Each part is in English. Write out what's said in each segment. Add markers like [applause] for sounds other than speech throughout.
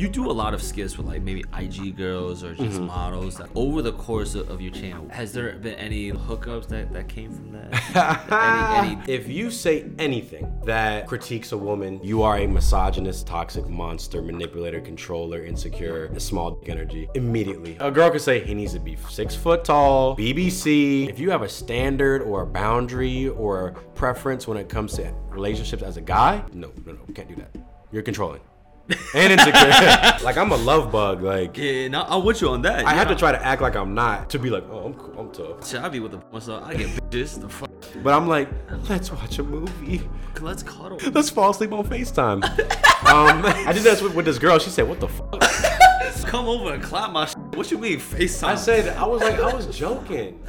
You do a lot of skits with like maybe IG girls or just mm-hmm. models. Like, over the course of, of your channel, has there been any hookups that, that came from that? [laughs] any, any If you say anything that critiques a woman, you are a misogynist, toxic monster, manipulator, controller, insecure, a small dick energy. Immediately. A girl could say he needs to be six foot tall, BBC. If you have a standard or a boundary or a preference when it comes to relationships as a guy, no, no, no, can't do that. You're controlling. [laughs] and insecure. [laughs] like I'm a love bug. Like yeah, no, I'm with you on that. I have to try to act like I'm not to be like, oh, I'm cool, I'm tough. Shit, I be with the myself. I get bitches. The fuck. But I'm like, let's watch a movie. Let's cuddle. [laughs] Let's fall asleep on FaceTime. um, I did that with, with this girl. She said, "What the fuck?" Come over and clap my. Shit. What you mean, FaceTime? I said, I was like, I was joking.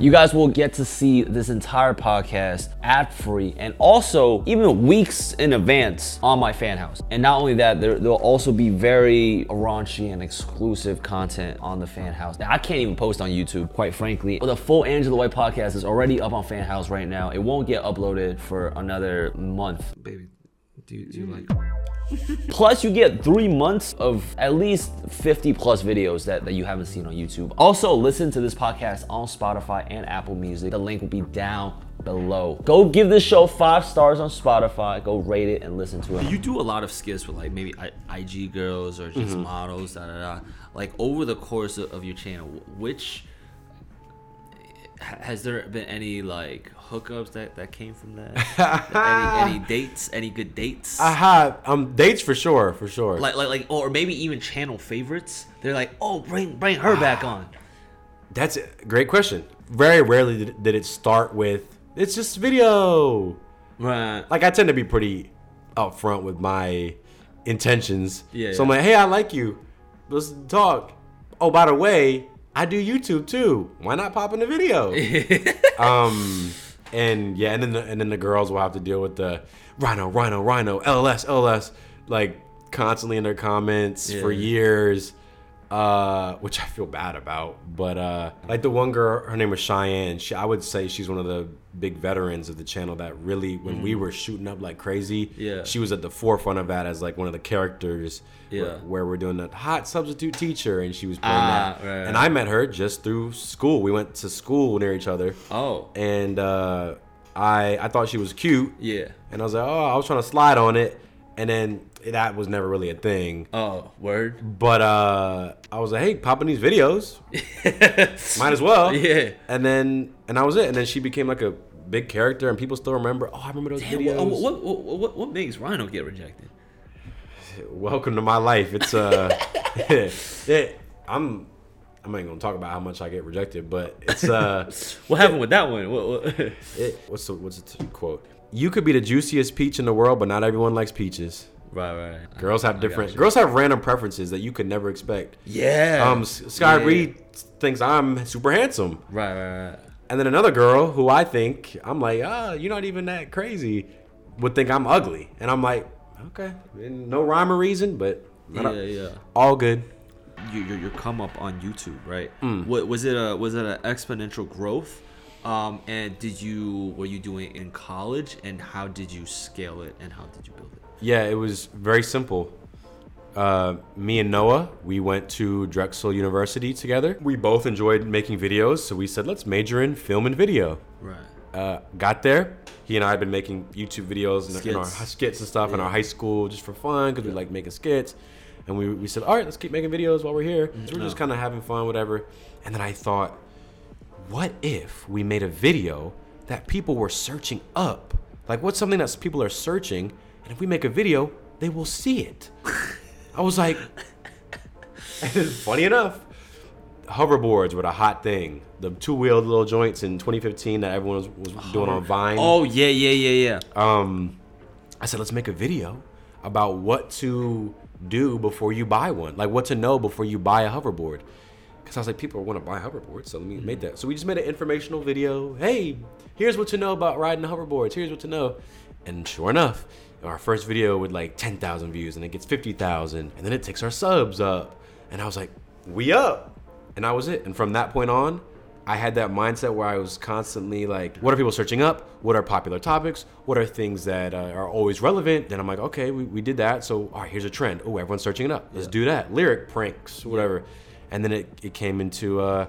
You guys will get to see this entire podcast ad free and also even weeks in advance on my fan house. And not only that, there, there'll also be very raunchy and exclusive content on the fan house that I can't even post on YouTube, quite frankly. But the full Angela White podcast is already up on fan house right now. It won't get uploaded for another month. baby, do you, do you like? Plus, you get three months of at least 50 plus videos that, that you haven't seen on YouTube. Also, listen to this podcast on Spotify and Apple Music. The link will be down below. Go give this show five stars on Spotify. Go rate it and listen to it. You do a lot of skits with like maybe I- IG girls or just mm-hmm. models, da da da. Like over the course of, of your channel, which has there been any like hookups that that came from that? [laughs] any, any dates? Any good dates? I had um dates for sure, for sure. like like like or maybe even channel favorites. They're like, oh, bring bring her back on. That's a great question. Very rarely did, did it start with it's just video. Right. Like I tend to be pretty upfront with my intentions. Yeah, So I'm like, hey, I like you. Let's talk. Oh, by the way, I do YouTube too. Why not pop in the video? [laughs] um, and yeah, and then the, and then the girls will have to deal with the Rhino, Rhino, Rhino, LLS, LLS, like constantly in their comments for Yeah. years. Uh, which I feel bad about, but uh, like the one girl, her name was Cheyenne. She, I would say she's one of the big veterans of the channel that really, when we were shooting up like crazy, Mm-hmm. Yeah. she was at the forefront of that as like one of the characters. Yeah. Where, where we're doing the hot substitute teacher, and she was playing Ah, that. right, And. I met her just through school. We went to school near each other, Oh. and uh, I I thought she was cute, Yeah. and I was like, oh, I was trying to slide on it, and then that was never really a thing. Oh, word. But uh, I was like, hey, popping these videos, [laughs] might as well. Yeah. And then and that was it. And then she became like a big character, and people still remember. Oh, I remember those Damn, videos. what, what, what, what, makes Rhino get rejected? Welcome to my life. It's uh, [laughs] [laughs] it, I'm. I'm not even gonna talk about how much I get rejected, but it's uh, What happened with that one? What, what? it, what's the what's the t- quote? You could be the juiciest peach in the world, but not everyone likes peaches. Right, right. Girls have different. Girls have random preferences that you could never expect. Yeah. Um, Sky Yeah. Reed thinks I'm super handsome, Right, right, right. and then another girl who I think I'm like, ah, you're not even that crazy, would think I'm ugly, and I'm like, okay, no rhyme or reason, but Yeah, a- yeah. all good. You, your, your come up on YouTube, right? Mm. What was it? A was it an exponential growth? Um, and did you were you doing it in college? And how did you scale it? And how did you build it? Yeah, it was very simple. Uh, me and Noah, we went to Drexel University together. We both enjoyed making videos, so we said, let's major in film and video. Right. Uh, got there. He and I had been making YouTube videos in, in our Skits. skits and stuff in our high school just for fun because we like making skits. And we, we said, all right, let's keep making videos while we're here. So we're just kind of having fun, whatever. And then I thought, what if we made a video that people were searching up? Like, what's something that people are searching? And if we make a video, they will see it. I was like, [laughs] funny enough, hoverboards were the hot thing. The two wheeled little joints in 2015 that everyone was, was doing on Vine. Oh yeah, yeah, yeah, yeah. Um, I said, let's make a video about what to do before you buy one, like what to know before you buy a hoverboard. Because I was like, people want to buy hoverboards, so let me make that. So we just made an informational video. Hey, here's what to know about riding hoverboards. Here's what to know. And sure enough, our first video with like 10,000 views, and it gets 50,000, and then it takes our subs up. And I was like, we up. And that was it. And from that point on, I had that mindset where I was constantly like, what are people searching up? What are popular topics? What are things that uh, are always relevant? Then I'm like, okay, we, we did that. So, all right, here's a trend. Oh, everyone's searching it up. Let's Yeah. do that. Lyric pranks, whatever. And then it, it came into, uh,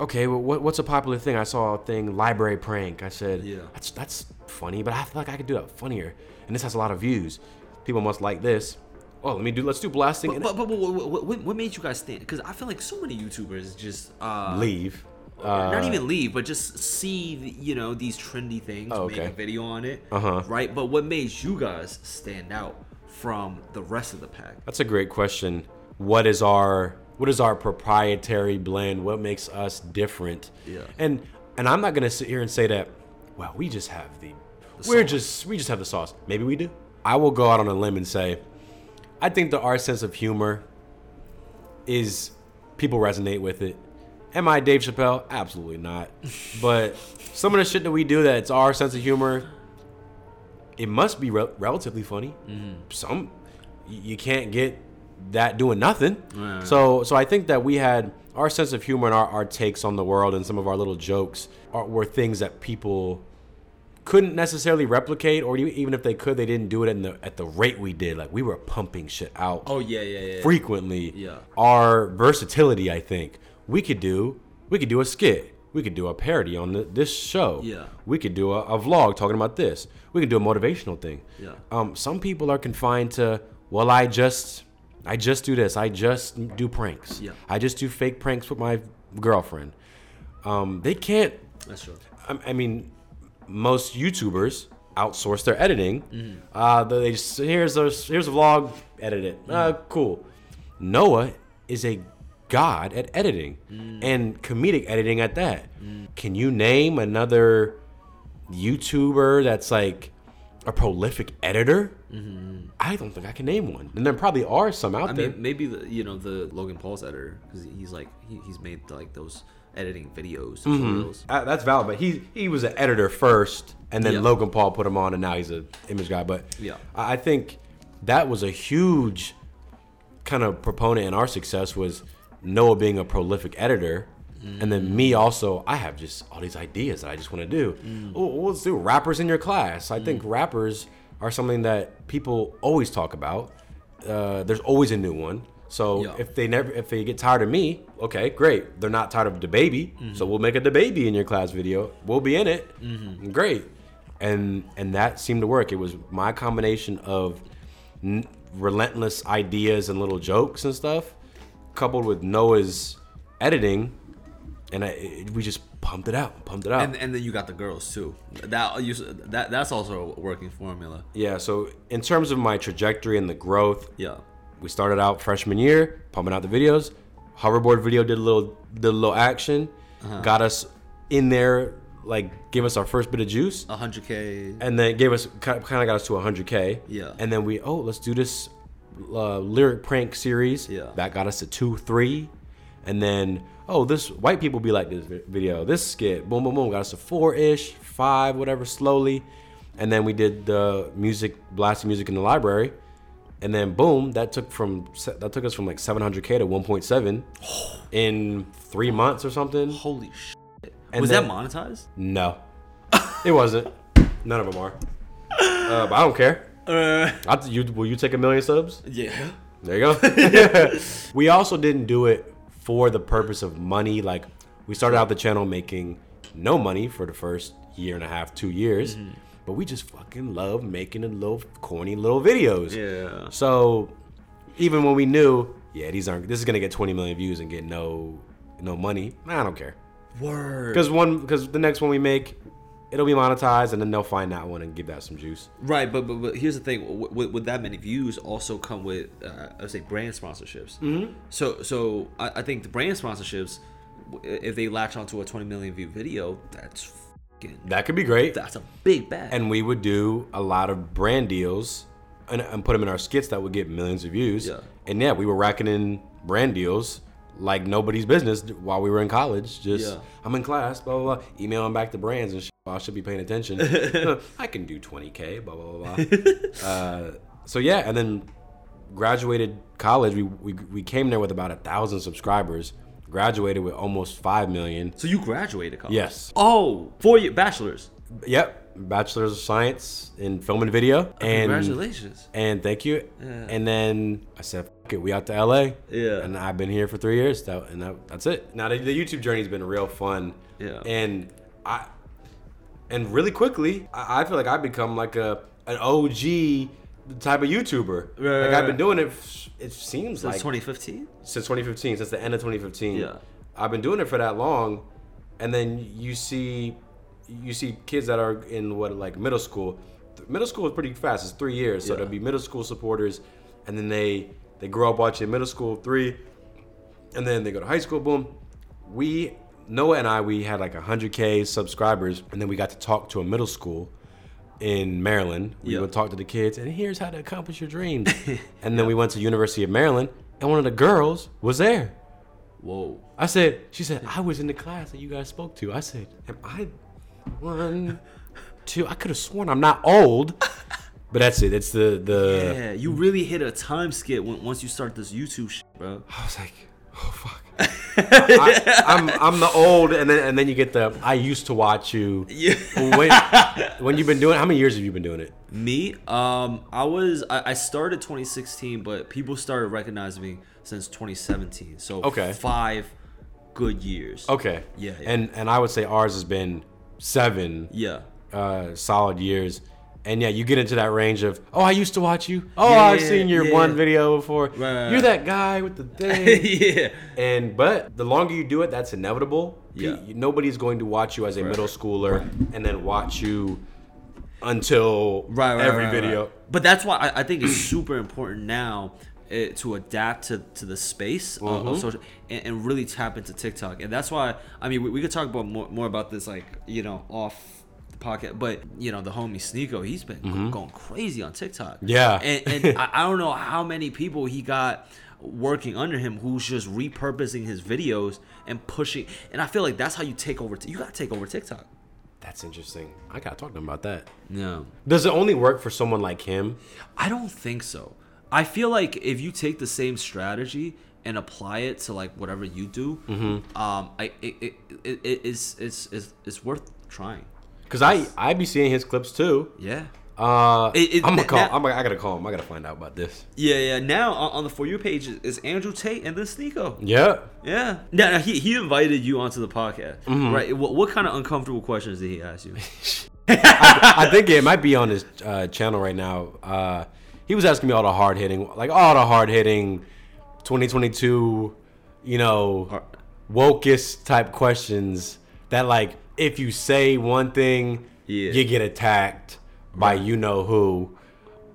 okay, well, what, what's a popular thing? I saw a thing, library prank. I said, Yeah. that's, that's funny, but I feel like I could do that funnier. And this has a lot of views. People must like this. Oh, let me do, let's do blasting. and But, but, but what, what, made you guys stand? Because I feel like so many YouTubers just uh, leave. not Uh, even leave, but just see the, you know these trendy things, Oh, make a video on it, Uh-huh. right? But what made you guys stand out from the rest of the pack? That's a great question. What is our what is our proprietary blend? What makes us different? Yeah. And and I'm not gonna sit here and say that. Well, we just have the, we're sauce. just we just have the sauce. Maybe we do. I will go out on a limb and say, I think that our sense of humor is people resonate with it. Am I Dave Chappelle? Absolutely not. [laughs] But some of the shit that we do that's our sense of humor, it must be rel- relatively funny. Mm-hmm. Some you can't get that doing nothing. So so I think that we had our sense of humor and our, our takes on the world and some of our little jokes are, were things that people couldn't necessarily replicate or even if they could they didn't do it in the at the rate we did like we were pumping shit out Oh yeah, yeah, yeah. frequently Yeah. our versatility i think we could do we could do a skit we could do a parody on the, this show Yeah. we could do a, a vlog talking about this we could do a motivational thing Yeah. um some people are confined to well i just i just do this i just do pranks Yeah. i just do fake pranks with my girlfriend um they can't That's true. I, I mean, most YouTubers outsource their editing. Mm-hmm. Uh, they just here's a here's a vlog, edit it. Uh, Mm-hmm. cool. Noah is a god at editing Mm. and comedic editing at that. Can you name another YouTuber that's like a prolific editor? I don't think I can name one. And there probably are some out Mm-hmm. I there. mean, maybe the, you know the Logan Paul's editor because he's like he, he's made like those editing videos, Mm-hmm. Uh, that's valid, but he he was an editor first, and then Yeah. Logan Paul put him on, and now he's an image guy. But Yeah. I think that was a huge kind of proponent in our success was Noah being a prolific editor, and then me also. I have just all these ideas that I just want to do. Oh, let's do rappers in your class. I think rappers are something that people always talk about. Uh, there's always a new one. So Yeah. if they never, if they get tired of me, okay, great. They're not tired of the baby, so we'll make a the baby in your class video. We'll be in it, great. And and that seemed to work. It was my combination of n- relentless ideas and little jokes and stuff, coupled with Noah's editing, and I, it, we just pumped it out, pumped it out. And and then you got the girls too. That you that that's also a working formula. yeah. So in terms of my trajectory and the growth, Yeah. we started out freshman year pumping out the videos hoverboard video did a little did a little action Uh-huh. got us in there like gave us our first bit of juice A hundred k. and then gave us kind of got us to 100k Yeah. and then we oh let's do this uh, lyric prank series Yeah. that got us to 2 3 and then oh this white people be like this video this skit boom boom boom got us to 4ish 5 whatever slowly and then we did the music blasting music in the library and then boom that took from that took us from like 700k to 1.7 [gasps] in 3 months or something Holy shit. And Was then- that monetized? no, it wasn't. None of them are. Uh, but I don't care. Uh, I'll, you, will you take a million subs? yeah. There you go. [laughs] [laughs] we also didn't do it for the purpose of money. Like we started out the channel making no money for the first year and a half, two years, Mm-hmm. but we just fucking love making the little corny little videos. Yeah. So even when we knew, yeah, these aren't. This is gonna get 20 million views and get no no money. I don't care. Word. Because one, because the next one we make, it'll be monetized, and then they'll find that one and give that some juice. Right, but, but but here's the thing: with, with, that many views, also come with uh, I would say brand sponsorships. Mm-hmm. So so I, I think the brand sponsorships, if they latch onto a 20 million view video, that's That could be great. that's a big bag. And we would do a lot of brand deals and, and put them in our skits that would get millions of views. Yeah. And yeah, we were racking in brand deals like nobody's business while we were in college. Just Yeah. I'm in class, blah blah blah, emailing back to brands and shit. I should be paying attention. [laughs] I can do 20k, blah blah blah. blah. [laughs] uh, so yeah, and then graduated college. We, we we came there with about a thousand subscribers. Graduated with almost five million. So you graduated college? Yes. Oh, four year bachelor's. Yep, bachelor's of science in film and video. Oh, and Congratulations. And thank you. Yeah. And then I said, "Fuck it, we out to LA." Yeah. And I've been here for three years. That, and that, that's it. Now the, the YouTube journey's been real fun. Yeah. And I, and really quickly, I, I feel like I've become like a an OG type of YouTuber. Right, like right, I've been doing it. It seems Since like 2015. since 2015, since the end of 2015. Yeah. I've been doing it for that long, and then you see, you see kids that are in what like middle school. Middle school is pretty fast. It's three years, so Yeah. there'll be middle school supporters, and then they they grow up watching middle school three, and then they go to high school. Boom. We Noah and I we had like 100k subscribers, and then we got to talk to a middle school in Maryland. We Yeah. would talk to the kids, and here's how to accomplish your dreams. [laughs] and then we went to University of Maryland, and one of the girls was there. Whoa. I said, she said, I was in the class that you guys spoke to. I said, am I one, two? I could have sworn I'm not old. But that's it. It's the the. Yeah, you really hit a time skip when, once you start this YouTube shit, bro. I was like, oh fuck. I, I'm I'm the old, and then and then you get the. I used to watch you. Yeah. When, when you've been doing, how many years have you been doing it? Me, um, I was I, I started 2016, but people started recognizing me since 2017. So Okay. five good years. Okay. Yeah, yeah. And and I would say ours has been seven Yeah. uh, solid years. And yeah, you get into that range of, oh, I used to watch you. Oh, Yeah, I've seen your yeah. one video before. Right, right, You're that guy with the [laughs] thing. yeah. and but the longer you do it, that's inevitable. Yeah. Nobody's going to watch you as a middle schooler and then watch you until Right, right, every right, video. right. But that's why I, I think it's super important now uh, to adapt to, to the space of, Mm-hmm. of social and, and really tap into TikTok. And that's why I mean we, we could talk about more, more about this like you know off the pocket. But you know the homie Sneako, he's been go- going crazy on TikTok. Mm-hmm. Yeah. and, and [laughs] I, I don't know how many people he got working under him who's just repurposing his videos and pushing. And I feel like that's how you take over. T- you gotta take over TikTok. That's interesting. I gotta talk to him about that. No. Does it only work for someone like him? I don't think so. I feel like if you take the same strategy and apply it to like whatever you do, Mm-hmm. um, I it, it, it, it it's, it's it's it's worth trying. Cause I I be seeing his clips too. Yeah. Uh, It- it- I'm gonna call. that- I'm, I gotta call him. I gotta find out about this. Yeah, yeah. Now on, on the for you page is- Andrew Tate and then Sneako. Yeah. Yeah. Now, now he, he invited you onto the podcast, Mm-hmm. right? What, what kind of uncomfortable questions did he ask you? [laughs] I think it might be on his uh, channel right now. Uh, he was asking me all the hard hitting, like all the hard hitting, 2022, you know, wokest type questions that like if you say one thing, Yeah. you get attacked by you know who,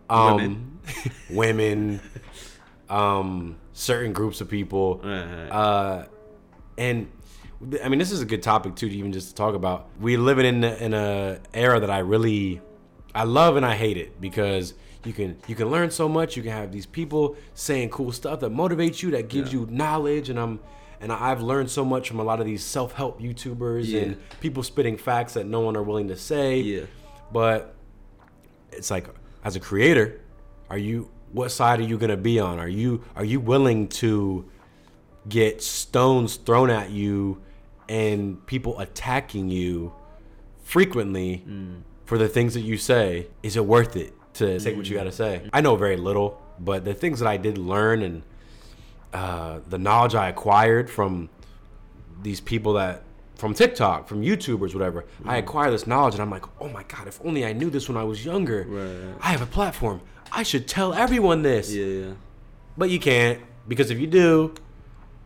um, Women. [laughs] women, um, certain groups of people, right. uh, and I mean, this is a good topic too to even just talk about. We're living in in a era that I really, I love and I hate it because you can you can learn so much. You can have these people saying cool stuff that motivates you, that gives Yeah. you knowledge, and I'm and I've learned so much from a lot of these self help YouTubers Yeah. and people spitting facts that no one are willing to say. Yeah. But it's like as a creator, are you what side are you gonna be on? Are you are you willing to get stones thrown at you and people attacking you frequently mm. for the things that you say? Is it worth it to say what you gotta say? I know very little, but the things that I did learn and uh, the knowledge I acquired from these people that from TikTok, from YouTubers, whatever. I acquire this knowledge and I'm like, oh my god, if only I knew this when I was younger. Right. I have a platform. I should tell everyone this. Yeah, yeah. But you can't because if you do,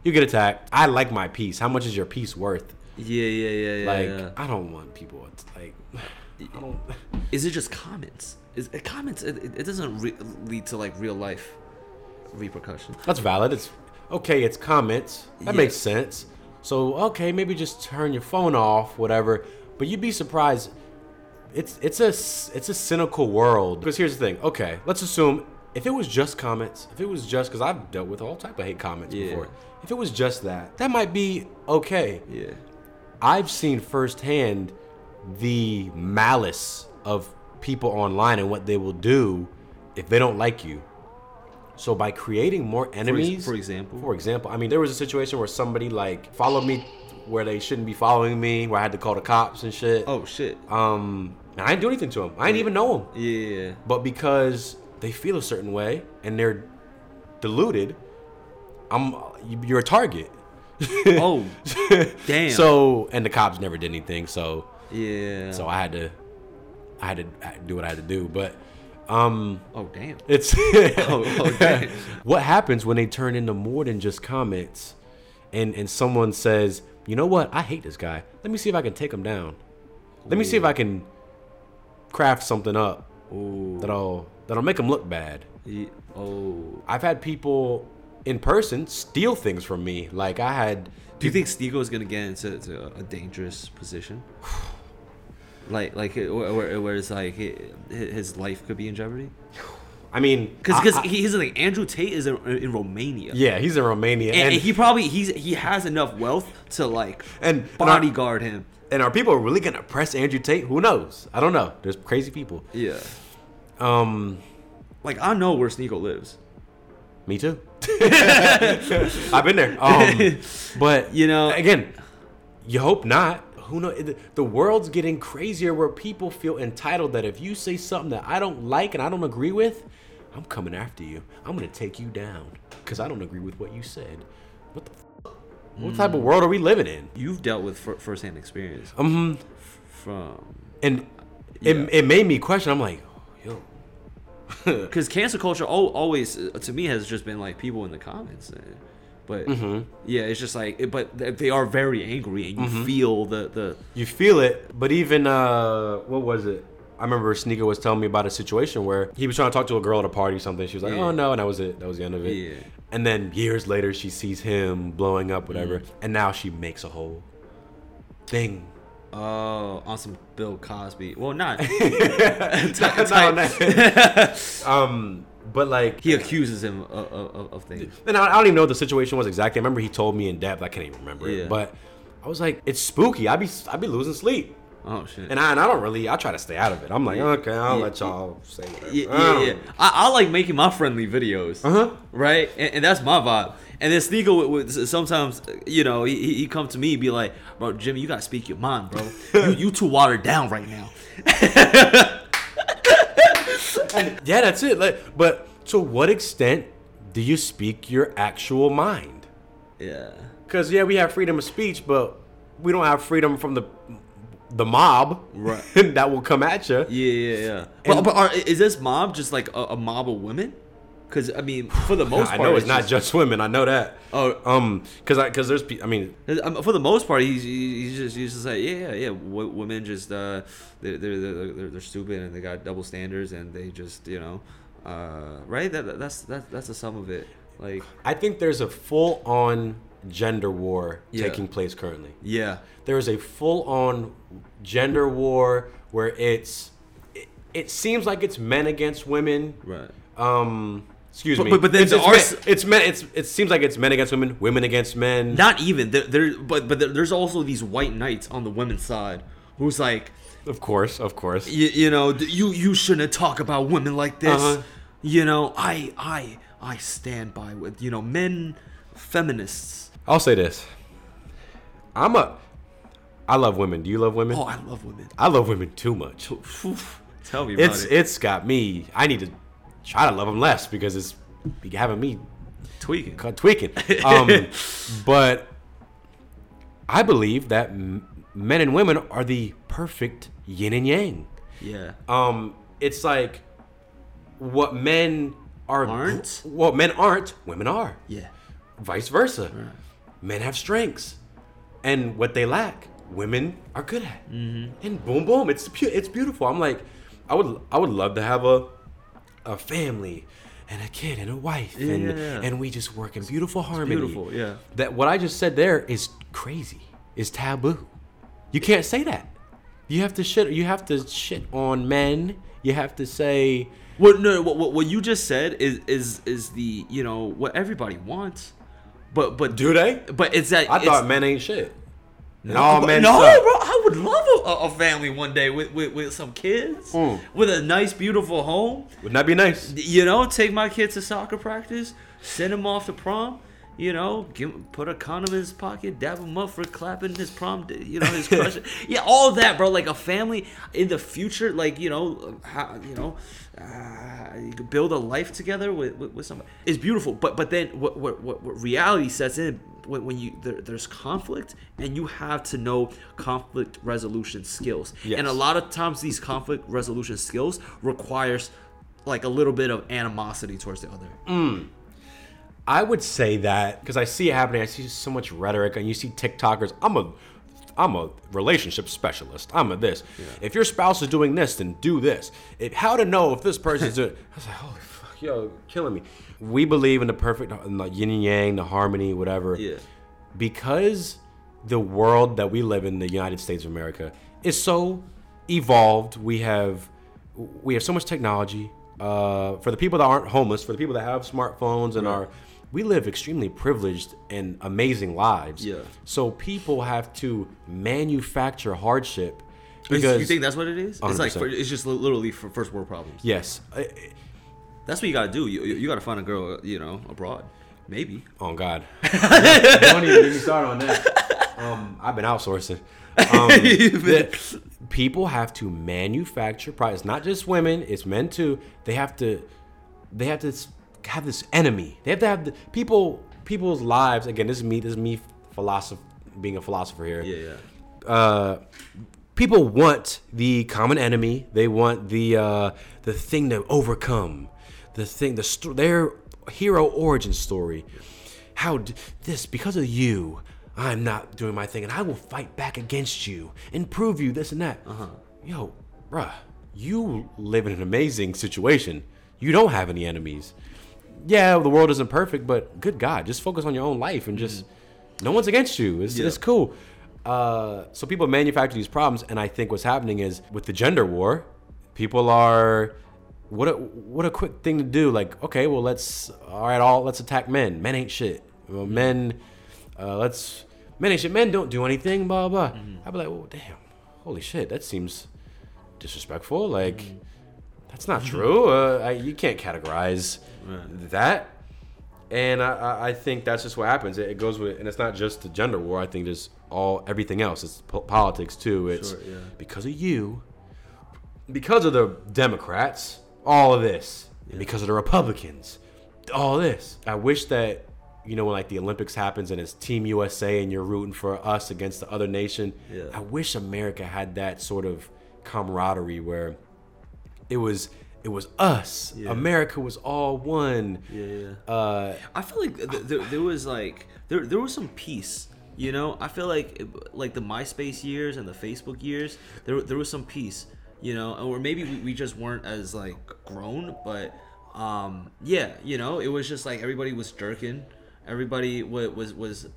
you get attacked. I like my piece. How much is your piece worth? Yeah, yeah, yeah, yeah. Like yeah. I don't want people to, like [sighs] I don't is it just comments? Is it comments? It, it it doesn't re- lead to like real life repercussions. That's valid. It's okay, it's comments. That Yeah. makes sense. So okay, maybe just turn your phone off, whatever. But you'd be surprised. It's it's a it's a cynical world. Because here's the thing. Okay, let's assume if it was just comments, if it was just because I've dealt with all type of hate comments Yeah. before. If it was just that, that might be okay. Yeah. I've seen firsthand the malice of people online and what they will do if they don't like you. So by creating more enemies, for example? for example, I mean there was a situation where somebody like followed me where they shouldn't be following me, where I had to call the cops and shit. Oh shit. Um, and I didn't do anything to them. I didn't even know them. Yeah. But because they feel a certain way and they're deluded, I'm you're a target. Oh, [laughs] damn. So and the cops never did anything. So yeah. so I had to I had to do what I had to do. But um, oh damn. it's [laughs] oh, [laughs] dang. what happens when they turn into more than just comments, and and someone says, you know what, I hate this guy. Let me see if I can take him down. Let me see if I can craft something up Ooh. that'll that'll make him look bad. Ye- Oh. I've had people in person steal things from me. Like I had Do you think Sneako is gonna get into to a dangerous position? [sighs] [sighs] [sighs] Like, like where, where it's like his life could be in jeopardy. [sighs] I mean, Because because he's like Andrew Tate is in, in Romania. yeah, he's in Romania, And, and, and he probably he's he has enough wealth to like And- and bodyguard him. and are people really gonna press Andrew Tate? Who knows? I don't know. There's crazy people. Yeah. Um, Like I know where Sneako lives. me too. [laughs] I've been there. Um, [laughs] but You know- again, you hope not. Who know? The, world's getting crazier where people feel entitled that if you say something that I don't like and I don't agree with, I'm coming after you. I'm gonna take you down because I don't agree with what you said. What the? F- what type of world are we living in? You've dealt with fir- firsthand experience Um, from and Yeah. it, it made me question. I'm like, yo, [laughs] because cancel culture always uh, to me has just been like people in the comments. But Mm-hmm. yeah, it's just like, it- but they are very angry, and you Mm-hmm. feel the the you feel it. But even uh, what was it? I remember Sneako was telling me about a situation where he was trying to talk to a girl at a party or something. She was like, Yeah. "Oh no," and that was it. That was the end of it. Yeah. And then years later, she sees him blowing up, whatever, Mm. and now she makes a whole thing. Oh on some Bill Cosby. Well, not [laughs] [laughs] No, no. [laughs] um, but like he accuses him of, of, of things. And I, I don't even know what the situation was exactly. I remember he told me in depth. I can't even remember Yeah. it. But I was like, it's spooky. I be I be losing sleep. Oh shit. And I, and I don't really, I try to stay out of it. I'm like, Yeah. okay, I'll Yeah. let y'all say whatever. Yeah, I yeah, yeah. I, I like making my friendly videos. Uh-huh. Right, and, and that's my vibe. And then Sneako would, would sometimes, you know, he he come to me and be like, "Bro, Jimmy, you gotta speak your mind, bro. you you too watered down right now." [laughs] Yeah, that's it. Like, but to what extent do you speak your actual mind? Yeah. Because yeah, we have freedom of speech, but we don't have freedom from the the mob Right. [laughs] that will come at you. Yeah, yeah, yeah. But, but are, is this mob just like a, a mob of women? Because I mean, for the [sighs] most part, I know it's not just women. I know that. Oh. um, because I because there's I mean Um, for the most part, he's, he's just he's just like yeah yeah yeah. W- women just uh they're they're, they're they're they're stupid and they got double standards and they just you know uh right that that's that that's the sum of it. Like I think there's a full on gender war Yeah. taking place currently. yeah There is a full on gender war where it's it, it seems like it's men against women. right. Um, excuse But- me. but- but then it's, it's, men, it's men. It's it seems like it's men against women, women against men. Not even there, there but but there- there's also these white knights on the women's side who's like of course, of course. you, you know you you shouldn't talk about women like this. Uh-huh. You know I I I stand by with you know men feminists. I'll say this. I'm a. I love women. Do you love women? Oh, I love women. I love women too much. Tell me about It's it. it's got me. I need to try to love them less because it's having me Tweaking. tweaking. Um, [laughs] but I believe that m- men and women are the perfect yin and yang. Yeah. Um, it's like what men are Aren't? What men aren't, women are. Yeah. Vice versa. Men have strengths, and what they lack, women are good at. Mm-hmm. And boom, boom, it's it's beautiful. I'm like, I would I would love to have a a family and a kid and a wife, and Yeah. and we just work in beautiful harmony. beautiful, yeah. That what I just said there is crazy. Is taboo. You can't say that. You have to shit. You have to shit on men. You have to say. What no what, what what you just said is is is the you know what everybody wants, but but Do they? but it's that I it's, thought men ain't shit. All But no, suck. bro. I would love a, a family one day with, with, with some kids, Mm. with a nice, beautiful home. Wouldn't that be nice? You know, take my kids to soccer practice, send them off to prom. You know, give put a condom in his pocket, dab him up for clapping his prom. You know, his [laughs] crush. yeah, all that, bro. Like a family in the future, like you know, how, you know, uh, you could build a life together with, with, with somebody. It's beautiful, but but then what what what, what reality sets in when, when you there, there's conflict and you have to know conflict resolution skills. Yes. And a lot of times these conflict resolution skills requires like a little bit of animosity towards the other. I would say that because I see it happening. I see so much rhetoric, and you see TikTokers. I'm a, I'm a relationship specialist. I'm a this. If your spouse is doing this, then do this. It, how to know if this person's doing? [laughs] I was like, holy fuck, yo, killing me. We believe in the perfect, in the yin and yang, the harmony, whatever. Yeah. Because the world that we live in, the United States of America, is so evolved. We have, we have so much technology. Uh, for the people that aren't homeless, for the people that have smartphones and are, we live extremely privileged and amazing lives. Yeah. So people have to manufacture hardship Because because you think that's what it is? It's like 100%. for, it's just literally for first world problems. yes. That's what you gotta do. You you gotta find a girl, you know, abroad. Maybe. Oh God! [laughs] Don't even get me started on that. Um, I've been outsourcing. [laughs] Um, the- people have to manufacture products. Not just women; it's men too. They have to. They have to s- have this enemy. They have to have the people. People's lives. Again, this is me. This is me. Philosopher, being a philosopher here. Yeah, yeah. Uh, people want the common enemy. They want the uh, the thing to overcome, the thing, the sto- their hero origin story. How d- this because of you, I'm not doing my thing, and I will fight back against you and prove you this and that. Uh-huh. Yo, bruh, you live in an amazing situation. You don't have any enemies. Yeah, the world isn't perfect, but good God, just focus on your own life and just no one's against you. It's, Yeah. it's cool. Uh, so people manufacture these problems, and I think what's happening is with the gender war, people are what a what a quick thing to do. Like, okay, well let's all right, all let's attack men. Men ain't shit. Well, men, uh, let's men ain't shit. Men don't do anything. Blah blah. I'd be like, oh damn, holy shit, that seems disrespectful. Like, that's not true. Uh, I, you can't categorize that. And I, I- think that's just what happens. It, it goes with, and it's not just the gender war. I think just all everything else. It's po- politics too. It's Sure, yeah. because of you, because of the Democrats, all of this, and because of the Republicans, all this. I wish that you know when like the Olympics happens and it's Team USA and you're rooting for us against the other nation. Yeah. I wish America had that sort of camaraderie where it was it was us. Yeah. America was all one. Yeah, yeah. Uh, I feel like th- there, there was like there there was some peace. You know, I feel like it- like the MySpace years and the Facebook years, there there was some peace. You know, or maybe we, we just weren't as like grown, but um yeah, you know, it was just like everybody was jerking, everybody was was was,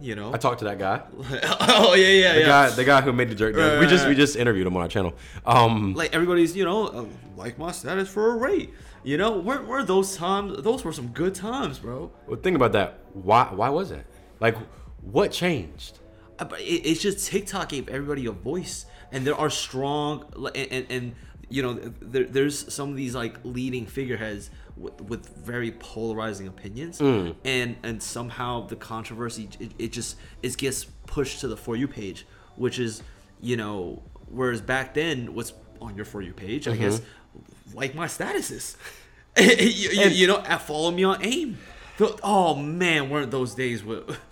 you know. I talked to that guy. [laughs] oh yeah, yeah, The yeah. guy, the guy who made the jerk. Right, we just right, we just interviewed him on our channel. Um, like everybody's you know uh, like my status for a rate you know where were those times those were some good times bro well, think about that. Why why was it? Like, what changed? Uh, but it, it's just tiktok gave everybody a voice and there are strong and, and, and you know there, there's some of these like leading figureheads with, with very polarizing opinions mm. and and somehow the controversy it, it just it gets pushed to the for you page which is you know whereas back then what's on your for you page i guess mm-hmm. like my statuses [laughs] you, you, you know follow me on aim oh man weren't those days with [laughs]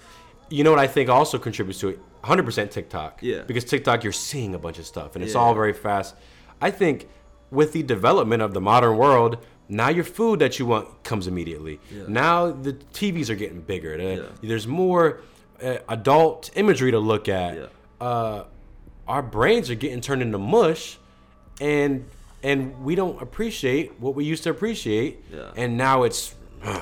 You know what I think also contributes to it? 100% TikTok. Yeah. Because TikTok, you're seeing a bunch of stuff, and it's Yeah. all very fast. I think with the development of the modern world, now your food that you want comes immediately. Yeah. Now the TVs are getting bigger. The- Yeah. There's more uh, adult imagery to look at. Yeah. Uh, our brains are getting turned into mush, and and we don't appreciate what we used to appreciate. Yeah. And now it's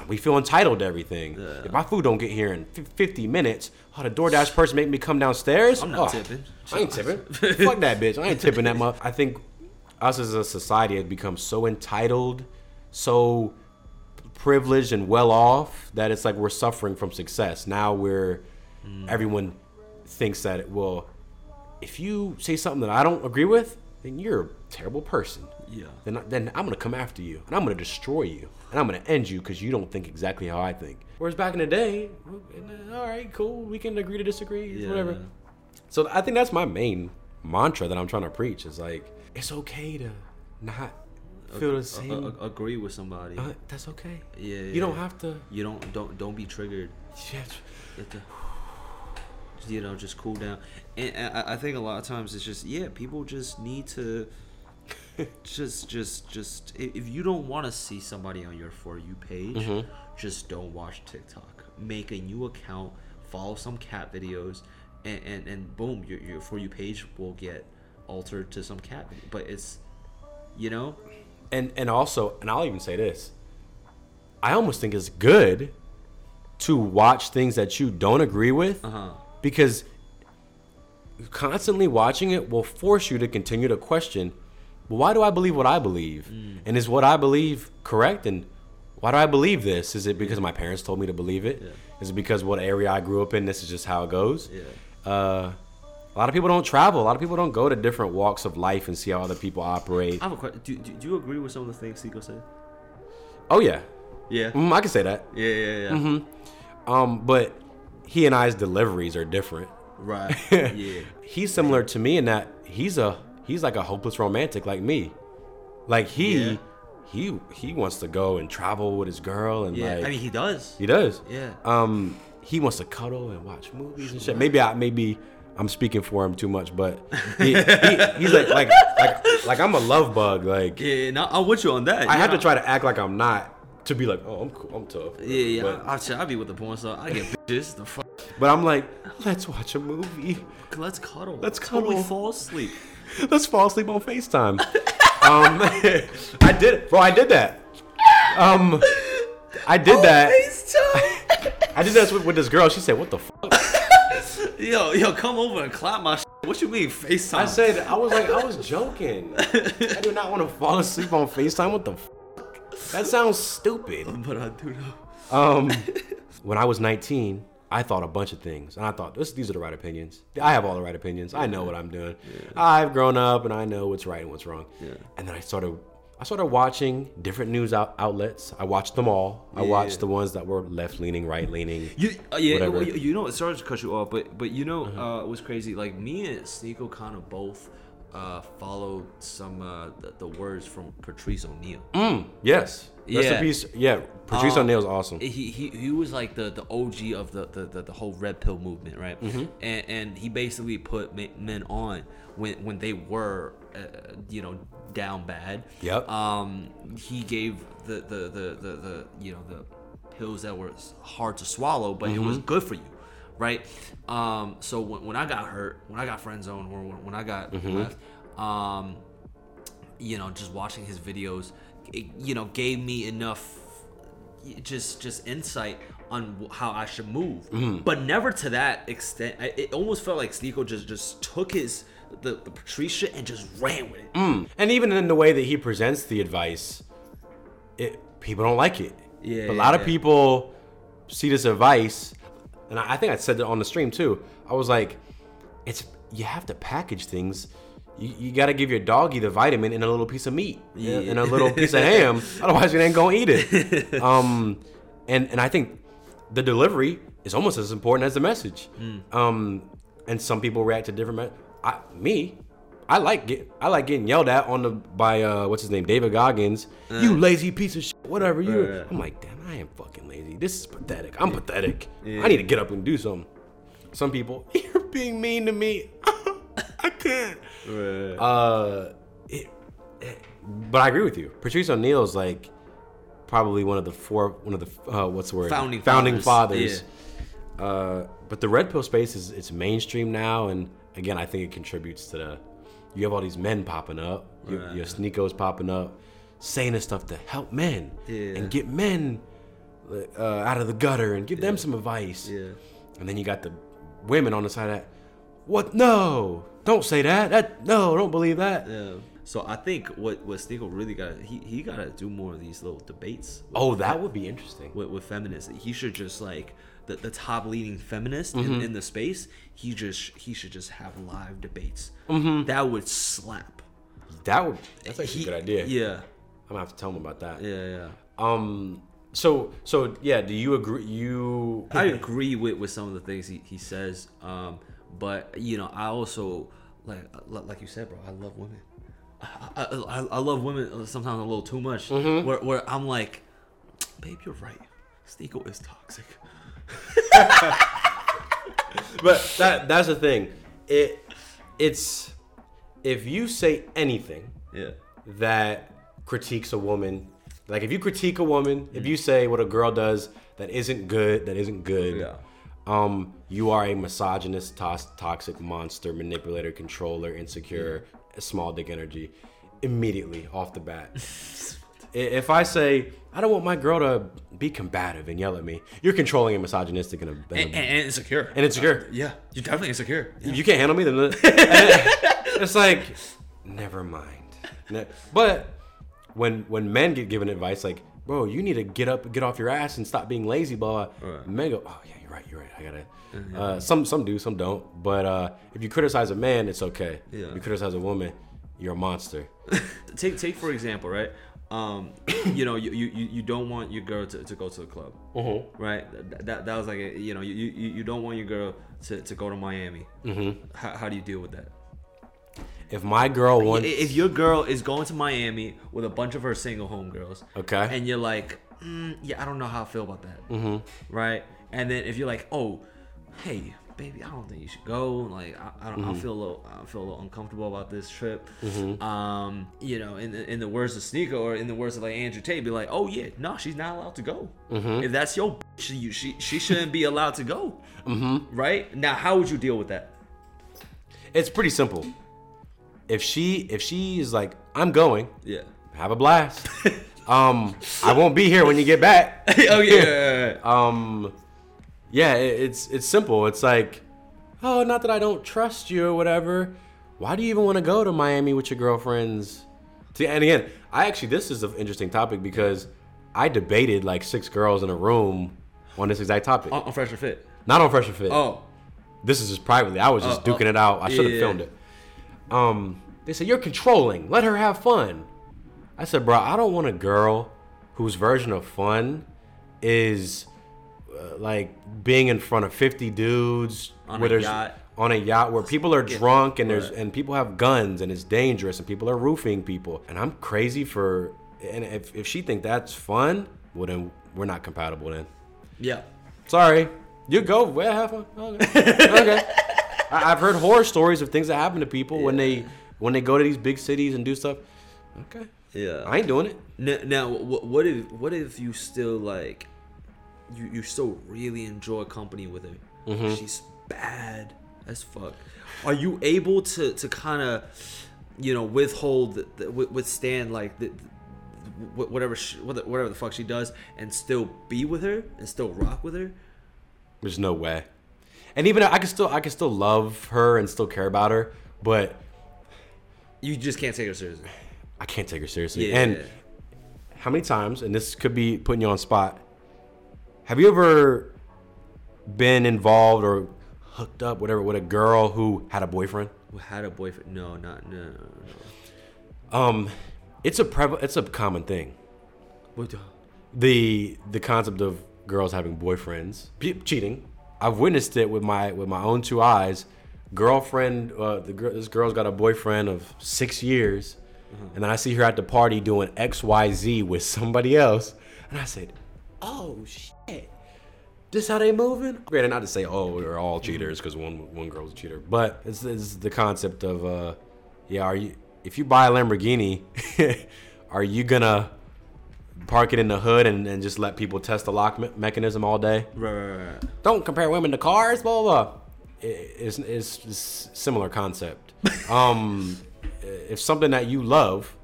we feel entitled to everything. If my food don't get here in fif- 50 minutes, oh, the DoorDash person make me come downstairs. I'm not Oh, tipping. I ain't tipping. Fuck that bitch. I ain't tipping that [laughs] much. I think us as a society have become so entitled, so privileged and well off that it's like we're suffering from success. Now we're Hmm. everyone thinks that well, if you say something that I don't agree with, then you're a terrible person. Yeah. Then then I'm gonna come after you and I'm gonna destroy you and I'm gonna end you because you don't think exactly how I think. Whereas back in the day, all right, cool, we can agree to disagree, Yeah. whatever. So I think that's my main mantra that I'm trying to preach is like it's okay to not feel the same. agree with somebody. Uh, that's okay. yeah, You don't have to. You don't don't don't be triggered. Yeah, You to, you know, just cool down. And, and I I think a lot of times it's just yeah, people just need to [laughs] just just just if you don't want to see somebody on your for you page, Mm-hmm. just don't watch TikTok. Make a new account, follow some cat videos, and and, and boom, your your for you page will get altered to some cat. Video. But it's you know, and and also, and I'll even say this. I almost think it's good to watch things that you don't agree with uh huh. because constantly watching it will force you to continue to question well, why do I believe what I believe? And is what I believe correct? And why do I believe this? Is it because my parents told me to believe it? Yeah. Is it because what area I grew up in, this is just how it goes? Yeah. Uh, a lot of people don't travel. A lot of people don't go to different walks of life and see how other people operate. I have a question. Do, do, do you agree with some of the things Sneako said? Oh yeah, Yeah. Mm, I can say that. Yeah, yeah, yeah. Mm-hmm. Um, but he and I's deliveries are different. Right. [laughs] yeah. He's similar to me in that he's a he's like a hopeless romantic like me. Like he Yeah. he he wants to go and travel with his girl and Yeah. like I mean, he does. he does. Yeah. Um, he wants to cuddle and watch movies and shit. Maybe I maybe I'm speaking for him too much, but [laughs] he, he, he's like like like like I'm a love bug. Like Yeah, no, I'm with you on that. I have to try to act like I'm not to be like, oh, I'm cool, I'm tough. Yeah, yeah. But, I, I, I be with the porn star. I get [laughs] bitches. The fuck. but I'm like, let's watch a movie. Let's cuddle. Let's Totally cuddle. fall asleep. [laughs] Let's fall asleep on FaceTime. um, I did, bro. I did that. Um, I did that. I did that with, with this girl. She said, "What the fuck?" [laughs] yo, yo, come over and clap my. Shit. What you mean FaceTime? I said, "I was like, I was joking. I do not want to fall asleep on FaceTime. What the fuck? That sounds stupid." [laughs] but I do know. Um, [laughs] when I was 19, I thought a bunch of things, and I thought this, these are the right opinions. I have all the right opinions. I know what I'm doing. I've grown up, and I know what's right and what's wrong. Yeah. And then I started, I started watching different news out, outlets. I watched them all. I watched the ones that were left leaning, right leaning. You, uh, yeah, well, you, you know, sorry to cut you off, but but you know, uh, it was crazy. Like me and Sneako kind of both uh, followed some uh, the, the words from Patrice O'Neal. Mm, yes. Rest Yeah. in peace. Yeah. Patrice Um, O'Neal's awesome. He, he he was like the, the OG of the, the, the, the whole red pill movement, right? Mm-hmm. And and he basically put men on when when they were uh, you know down bad. Yep. Um, he gave the the, the, the, the you know the pills that were hard to swallow, but it was Mm-hmm. good for you, right? Um, so when, when I got hurt, when I got friend zoned, or when, when I got Mm-hmm. left, um, you know, just watching his videos, it, you know, gave me enough just just insight on how I should move, Mm-hmm. but never to that extent. I- It almost felt like Sneako just just took his the, the Patrice shit and just ran with it. Mm. And even in the way that he presents the advice, it people don't like it. Yeah, a lot of yeah. people see this advice, and I I think I said it on the stream too. I was like, it's you have to package things. You, you got to give your doggy the vitamin in a little piece of meat Yeah. and a little piece of ham. [laughs] Otherwise, it ain't gonna eat it. [laughs] Um, and and I think the delivery is almost as important as the message. Um, and some people react to different. Me- I, me, I like get I like getting yelled at on the by uh what's his name David Goggins. You lazy piece of shit. Whatever you. Right, right. I'm like, damn, I am fucking lazy. This is pathetic. I'm pathetic. I need to get up and do something. Some people, [laughs] you're being mean to me. I can't. Uh, it, it- but I agree with you. Patrice O'Neal is like probably one of the four, one of the uh, what's the word? Founding founding fathers. fathers. Uh, but the red pill space is it's mainstream now, and again, I think it contributes to the. You have all these men popping up. Your, Right. your sneakos popping up, saying this stuff to help men Yeah. and get men uh, out of the gutter and give them some advice. Yeah. And then you got the women on the side of that. What? No, don't say that. That no, don't believe that. Yeah. So I think what what Sneako really got he he got to do more of these little debates. with- Oh, that would be interesting. with, with feminists. He should just like the, the top leading feminist Mm-hmm. in, in the space. He just he should just have live debates. Mm-hmm. That would slap. That would that's actually He- a good idea. Yeah, I'm gonna have to tell him about that. yeah, yeah. Um. So so yeah. Do you agree? You I agree with, with some of the things he, he says. Um, but you know, I also like like you said, bro. I love women. I, I, I, love women sometimes a little too much. Mm-hmm. Where, where I'm like, babe, you're right. Sneako is toxic. [laughs] but that that's the thing. It it's if you say anything Yeah. that critiques a woman, like if you critique a woman, if you say what a girl does that isn't good, that isn't good, Yeah. um, you are a misogynist, tos- toxic monster, manipulator, controller, insecure, small dick energy, immediately off the bat. [laughs] If I say I don't want my girl to be combative and yell at me, you're controlling and misogynistic and, a, and, And, insecure. and insecure. Uh, yeah, you're definitely insecure. If you can't handle me, then [laughs] [laughs] it's like, never mind. But when when men get given advice like, bro, you need to get up, get off your ass, and stop being lazy, blah. blah. Right. Men go, oh yeah, right, you're right. I gotta. Uh, some some do, some don't. But uh, if you criticize a man, it's okay. Yeah. If you criticize a woman, you're a monster. [laughs] take take for example, right? Um, [coughs] you know, you, you, you don't want your girl to, to go to the club, right? That, that that was like a, you know you, you you don't want your girl to, to go to Miami. Mm-hmm. How, how do you deal with that? If my girl wants, If your girl is going to Miami with a bunch of her single homegirls, Okay. and you're like, mm, yeah, I don't know how I feel about that, mm-hmm. right? And then if you're like, oh, hey, baby, I don't think you should go. Like, I, I, don't, I feel a little, I feel a little uncomfortable about this trip. Um, you know, in the, in the words of Sneako or in the words of like Andrew Tate, be like, oh yeah, no, she's not allowed to go. If that's your, she, you, she, she shouldn't be allowed to go. Mm-hmm. Right now, how would you deal with that? it's pretty simple. If she if she is like, I'm going, Yeah. have a blast. [laughs] um, I won't be here when you get back. [laughs] oh yeah. [laughs] um yeah it, it's it's simple. It's like oh not that i don't trust you or whatever. Why do you even want to go to miami with your girlfriends? See, and again i actually this is an interesting topic because i debated like six girls in a room on this exact topic. On, on Fresh and Fit. not on fresh and fit. Oh. this is just privately. I was just Oh, duking oh, it out. I should have yeah. filmed it. Um they said you're controlling. Let her have fun. I said bro i don't want a girl whose version of fun is uh, like being in front of 50 dudes On where a there's yacht. on a yacht where people are drunk and there's and people have guns and it's dangerous and people are roofing people and i'm crazy for and if, if she think that's fun well then we're not compatible then Yeah. Sorry. You go. Well, have fun. Okay. okay. I, I've heard horror stories of things that happen to people when they when they go to these big cities and do stuff. Okay. Yeah. I ain't doing it. Now, now what if what if you still like you you still really enjoy company with her? Mm-hmm. She's bad as fuck. Are you able to to kind of you know withhold the, the, withstand like the, wh- whatever she, whatever whatever the fuck she does and still be with her and still rock with her? There's no way. And even I can still I can still love her and still care about her, but You just can't take her seriously. I can't take her seriously. Yeah. And how many times? And this could be putting you on spot. Have you ever been involved or hooked up, whatever, with a girl who had a boyfriend? Who had a boyfriend? No, not no. no, no. Um, it's a prev- it's a common thing. What the- the concept of girls having boyfriends pe- cheating i've witnessed it with my with my own two eyes girlfriend uh, the girl this girl's got a boyfriend of six years and then i see her at the party doing xyz with somebody else and i said oh shit this how they moving granted not to say oh we're all cheaters because one one girl's a cheater but it's, it's the concept of uh yeah are you if you buy a lamborghini [laughs] are you gonna park it in the hood and, and just let people test the lock me- mechanism all day. Right, right, right, right. Don't compare women to cars, blah blah. blah. It, it's, it's, it's similar concept. [laughs] um, if something that you love,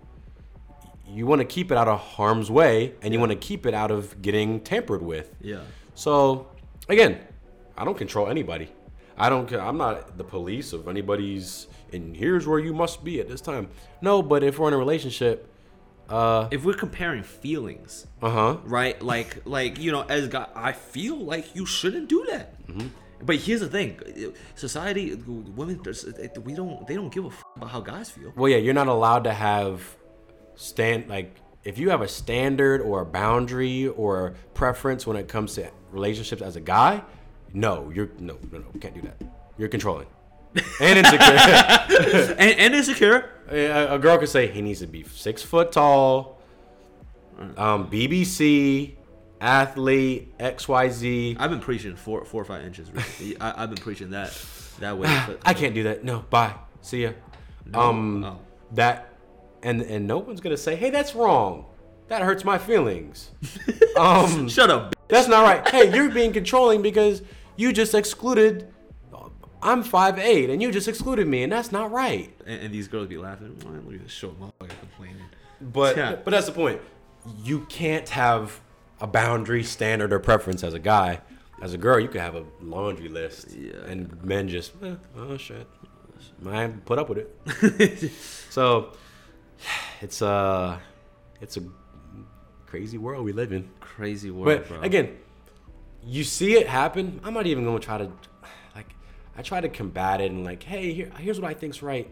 you want to keep it out of harm's way, and you want to keep it out of getting tampered with. Yeah. So, again, I don't control anybody. I don't care. I'm not the police of anybody's. and here's where you must be at this time. No, but if we're in a relationship, uh, If we're comparing feelings, uh huh. right? Like, like you know, as God, I feel like you shouldn't do that. Mm-hmm. But here's the thing: society, women, there's- we don't, they don't give a f- about how guys feel. Well, yeah, you're not allowed to have stand like if you have a standard or a boundary or a preference when it comes to relationships as a guy. No, you're no, no, no, can't do that. You're controlling and insecure. [laughs] And, and insecure. a, a girl could say he needs to be six foot tall, um, BBC, athlete, X Y Z. I've been preaching four, four or five inches. Recently. I, I've been preaching that, that way. [sighs] for- I can't do that. No, bye. See ya. Um, Oh. that, and and no one's gonna say, hey, that's wrong. That hurts my feelings. [laughs] um, Shut up. that's not right. Hey, you're being controlling because you just excluded. I'm 5'8", and you just excluded me, and that's not right. And, and these girls be laughing. "Man, Look at this short motherfucker complaining. But Yeah. but that's the point. You can't have a boundary, standard, or preference as a guy. As a girl, you could have a laundry list, Yeah. and men just eh, oh shit, I put up with it. [laughs] so [sighs] it's uh it's a crazy world we live in. Crazy world, But bro. again, you see it happen. I'm not even gonna try to [sighs] like I try to combat it and like, hey, here, here's what I think's right.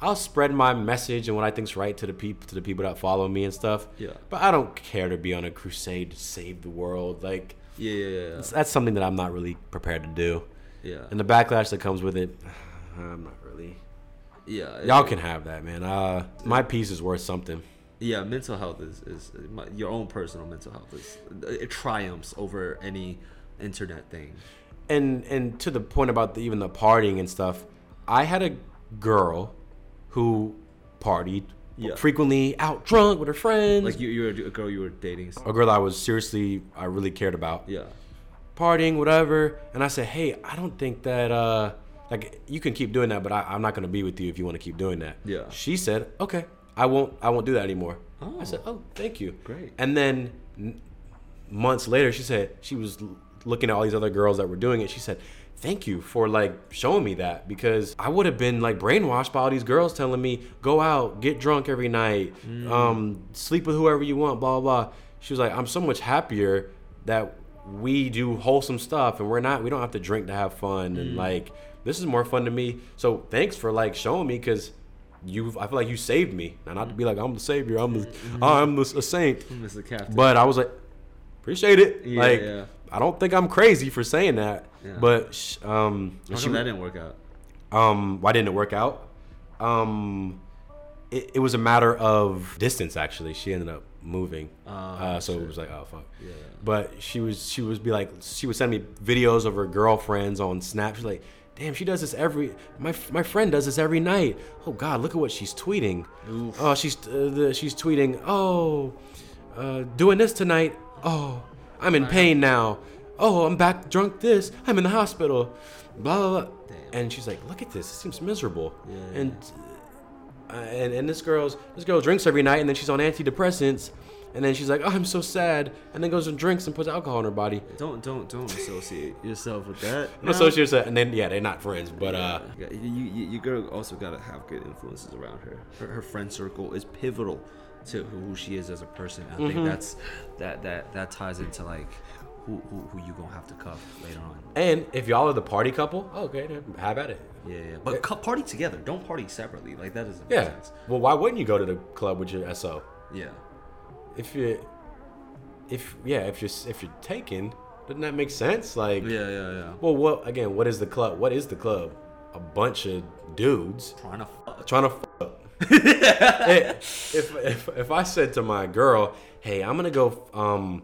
I'll spread my message and what I think's right to the people to the people that follow me and stuff. Yeah. But I don't care to be on a crusade to save the world. Like yeah, yeah, yeah, yeah. that's something that I'm not really prepared to do. yeah. And the backlash that comes with it, [sighs] I'm not really. Yeah, Y'all can have that, man. Uh, my piece is worth something. Yeah, mental health is, is my, your own personal mental health is it triumphs over any internet thing. and and to the point about the, even the partying and stuff, I had a girl who partied Yeah. frequently out drunk with her friends. Like you, you're a girl you were dating. a girl I was seriously, I really cared about. Yeah, Partying, whatever. And I said, hey, I don't think that, uh, like, you can keep doing that, but I, I'm not gonna be with you if you want to keep doing that. Yeah. She said, okay, I won't, I won't do that anymore. Oh, I said, oh, thank you. Great. And then n- months later, she said she was l- looking at all these other girls that were doing it. She said, "Thank you for like showing me that because I would have been like brainwashed by all these girls telling me go out, get drunk every night, Mm. um, sleep with whoever you want, blah blah." blah. She was like, "I'm so much happier that we do wholesome stuff and we're not we don't have to drink to have fun Mm. and like this is more fun to me. So thanks for like showing me because." You, I feel like you saved me. Now, not to be like I'm the savior, I'm the, Mm-hmm. I'm the, a saint. Mr. Captain. But I was like, appreciate it. Yeah, like, yeah. I don't think I'm crazy for saying that. Yeah. But sh- um, How she, that didn't work out? um, why didn't it work out? Um, it, it was a matter of distance. Actually, she ended up moving. Oh, uh, so shit. it was like, oh fuck. Yeah. But she was she was be like she would send me videos of her girlfriends on Snap. She's like, damn, she does this every my my friend does this every night. Oh God, look at what she's tweeting. Oh, she's uh, the, she's tweeting. Oh, uh, doing this tonight. Oh, I'm in pain now. Oh, I'm back drunk. This I'm in the hospital. Blah blah blah. Damn. And she's like, look at this. It seems miserable. Yeah. And uh, and and this girl's this girl drinks every night, and then she's on antidepressants, and then she's like, oh, I'm so sad, and then goes and drinks and puts alcohol in her body. Don't don't don't associate yourself with that. [laughs] No. Associates that, and then yeah, they're not friends, but uh, Yeah, you, you, you girl also gotta have good influences around her. Her, her friend circle is pivotal to who she is as a person. I Mm-hmm. think that's that that that ties into like who, who who you gonna have to cuff later on. and if y'all are the party couple, okay, then have at it. Yeah, yeah. But cu- party together. Don't party separately. Like that doesn't make Yeah. sense. Well, why wouldn't you go to the club with your SO? Yeah. If you, if yeah, if you're if you're taken, doesn't that make sense? Like, Yeah, yeah, yeah. well, what again? What is the club? What is the club? A bunch of dudes Trying to fuck. trying to fuck. [laughs] Hey, if, if if I said to my girl, "Hey, I'm gonna go," um,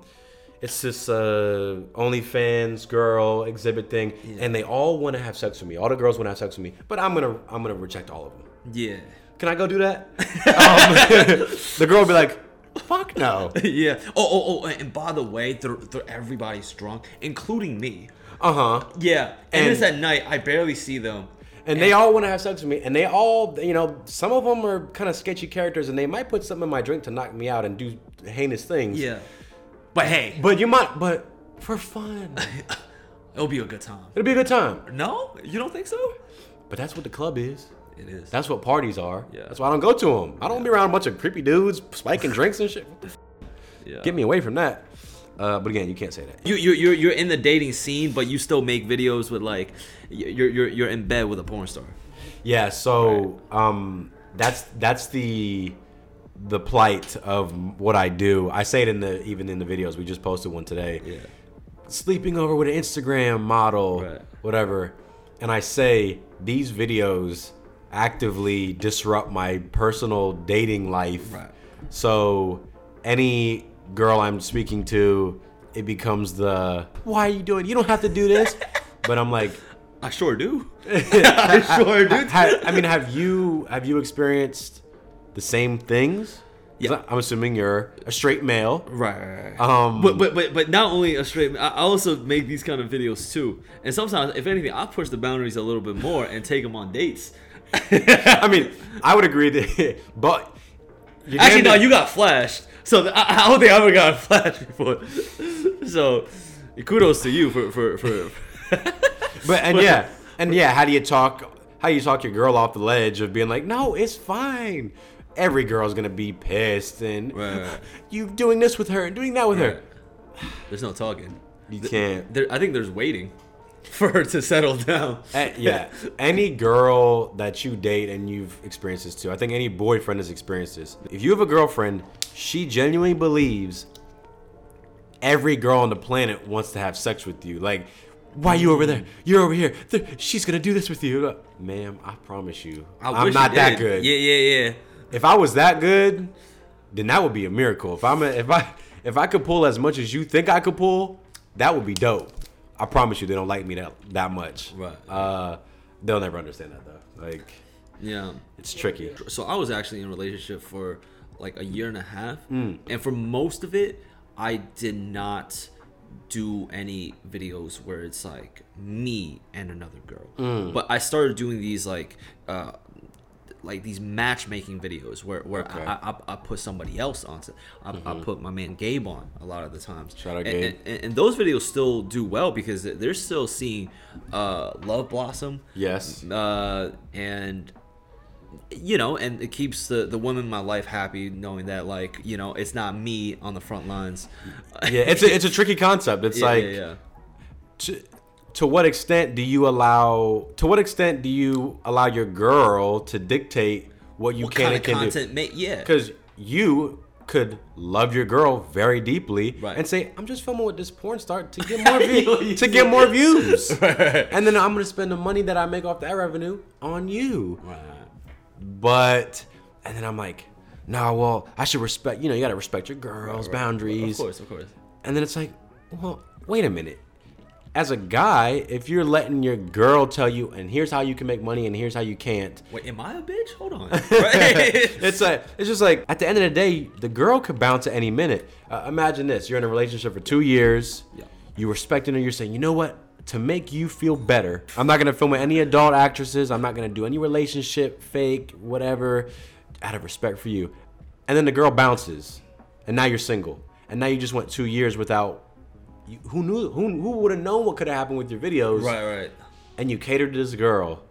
it's this uh, OnlyFans girl exhibit thing, and they all want to have sex with me. All the girls want to have sex with me, but I'm gonna I'm gonna reject all of them. Yeah. Can I go do that? [laughs] um, [laughs] the girl will be like, "Fuck no." [laughs] yeah. Oh, oh, oh. And by the way, they're, they're, everybody's drunk, including me. Uh huh. Yeah. And, And- it's at night. I barely see them. And they all want to have sex with me, and they all, you know, some of them are kind of sketchy characters, and they might put something in my drink to knock me out and do heinous things. Yeah. But hey, But you might, but for fun, [laughs] it'll be a good time. it'll be a good time. No, you don't think so? But that's what the club is. It is. That's what parties are. Yeah. That's why I don't go to them. I don't be around a bunch of creepy dudes spiking drinks and shit. What the f- yeah. Get me away from that. Uh, but again, you can't say that. You you you're you're in the dating scene, but you still make videos with like you're you're you're in bed with a porn star. Yeah, so um, that's that's the the plight of what I do. I say it in the even in the videos. We just posted one today. Yeah. Sleeping over with an Instagram model, Right. whatever. And I say these videos actively disrupt my personal dating life. Right. So any girl I'm speaking to, it becomes the why are you doing? You don't have to do this. [laughs] but I'm like, I sure do. [laughs] [laughs] I sure do. ha- I mean, have you have you experienced the same things? Yeah. I'm assuming you're a straight male. Right, right, right. Um, but but but but not only a straight. I I also make these kind of videos too, and sometimes, if anything, I push the boundaries a little bit more and take them on dates. [laughs] I mean, I would agree that, [laughs] but Actually, no, you got flashed. So th- I, I don't think I ever got [laughs] flashed before. So kudos to you for for for. But and yeah, and yeah, how do you talk? How do you talk your girl off the ledge of being like, no, it's fine. Every girl's gonna be pissed, and Right, right. [laughs] you doing this with her and doing that with her. There's no talking. You can't. There, I think there's waiting [laughs] for her to settle down. Eh, yeah, [laughs] any girl that you date and you've experienced this too. I think any boyfriend has experienced this. If you have a girlfriend, she genuinely believes every girl on the planet wants to have sex with you. Like, why you over there? You're over here. She's gonna do this with you, ma'am. I promise you, I I'm not that good. Yeah, yeah, yeah. If I was that good, then that would be a miracle. If I'm a, if I if I could pull as much as you think I could pull, that would be dope. I promise you, they don't like me that that much. Right. Uh, they'll never understand that though. Like, Yeah. it's tricky. So I was actually in a relationship for like a year and a half, Mm. and for most of it, I did not do any videos where it's like me and another girl. Mm. But I started doing these like. Uh, like these matchmaking videos where, where Okay. I, I, I put somebody else on. I, I put my man Gabe on a lot of the times. Mm-hmm. Shout out and, Gabe. And, and those videos still do well because they're still seeing uh, love blossom Yes. uh, and you know, and it keeps the the women in my life happy, knowing that like you know it's not me on the front lines. Yeah, it's a, it's a tricky concept. It's [laughs] Yeah, like yeah, yeah. To, to what extent do you allow to what extent do you allow your girl to dictate what you what can and can do? content? Ma- yeah, Because you could love your girl very deeply Right. and say, "I'm just filming with this porn star [laughs] to get more views, to get more views, and then I'm gonna spend the money that I make off that revenue on you." Right. But and then I'm like, "No, well, I should respect. You know, you gotta respect your girl's boundaries." of course, of course. And then it's like, well, wait a minute. As a guy, if you're letting your girl tell you, and here's how you can make money, and here's how you can't, Wait, am I a bitch? Hold on. [laughs] it's like it's just like at the end of the day, the girl could bounce at any minute. Uh, imagine this: you're in a relationship for two years. Yeah. You respecting her. You're saying, you know what? To make you feel better, I'm not gonna film with any adult actresses. I'm not gonna do any relationship fake, whatever, out of respect for you. And then the girl bounces, and now you're single, and now you just went two years without. You, who knew? Who who would have known what could have happened with your videos? right, right. And you catered to this girl.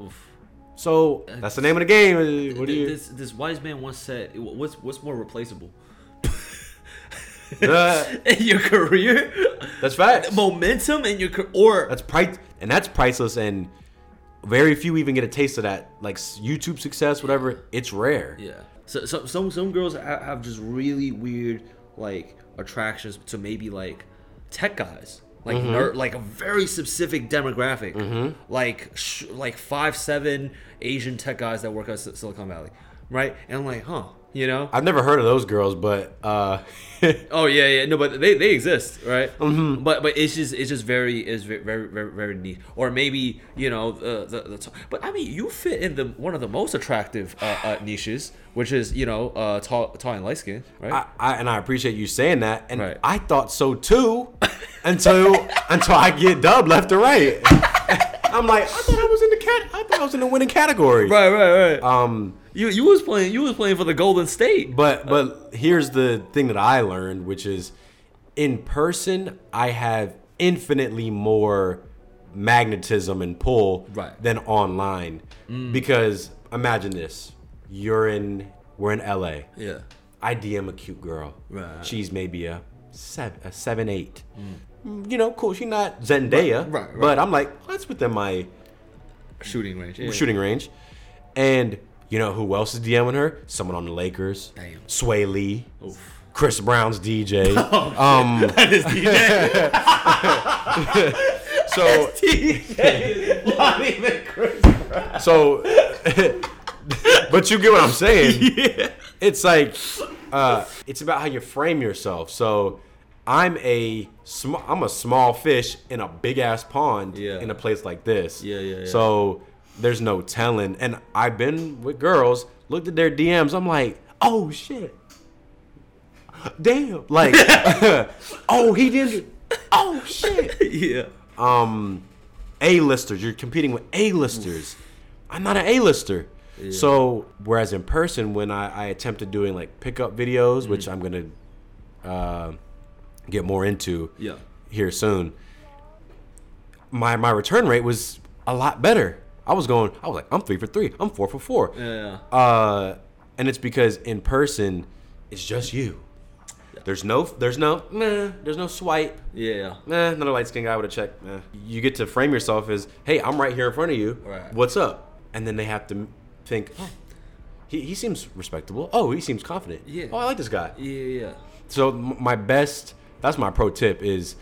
Oof. So that's the name of the game. What do you? This this wise man once said, "What's what's more replaceable? Uh, [laughs] in your career, that's facts. momentum, in your or That's price, and that's priceless, and very few even get a taste of that. Like YouTube success, whatever. It's rare. Yeah. So, so some some girls have just really weird like attractions to maybe like tech guys, like Mm-hmm. ner- like a very specific demographic, like sh- like five seven Asian tech guys that work at Sil- Silicon Valley, right? And I'm like, huh, you know? I've never heard of those girls, but uh, [laughs] Oh yeah, yeah, no, but they, they exist, right? Mm-hmm. But but it's just it's just very is very very very, very neat. Or maybe you know the, the the but I mean you fit in the one of the most attractive uh, uh, niches, which is you know uh, tall tall and light skin, right? I, I and I appreciate you saying that, and Right. I thought so too, until [laughs] until I get dubbed left or right. [laughs] I'm like, I thought I was in the cat. I thought I was in the winning category. right, right, right. Um, you you was playing you was playing for the Golden State. But but here's the thing that I learned, which is in person I have infinitely more magnetism and pull Right. than online. Because imagine this: you're in, we're in LA. Yeah. I DM a cute girl. Right. She's maybe a seven, a seven, eight. Mm, You know, cool. She's not Zendaya, Right, right, right. but I'm like, that's within my Shooting range. Yeah. shooting range. And you know who else is DMing her? Someone on the Lakers. Damn. Swae Lee. Oof. Chris Brown's DJ. [laughs] um, [laughs] That is DJ. [laughs] so DJ. Not even Chris. Brown. so, but you get what I'm saying. Yeah. It's like, uh, it's about how you frame yourself. So, I'm a sm- I'm a small fish in a big ass pond Yeah. in a place like this. Yeah, yeah, yeah. So there's no telling. And I've been with girls, looked at their DMs. I'm like, oh shit, damn. Like, [laughs] oh he didn't. Oh shit. [laughs] yeah. um A-listers. You're competing with A-listers. I'm not an A-lister. So whereas in person, when I, I attempted doing like pickup videos, which I'm gonna uh, get more into Yeah. here soon, my my return rate was a lot better. I was going. I was like, I'm three for three. I'm four for four. Yeah. Uh, and it's because in person, it's just you. There's no, there's no, meh, there's no swipe. Yeah. Nah, another light skinned guy with a check. Nah. You get to frame yourself as, hey, I'm right here in front of you. Right. What's up? And then they have to think, oh, he, he seems respectable. Oh, he seems confident. Yeah. Oh, I like this guy. Yeah. Yeah. So my best, that's my pro tip is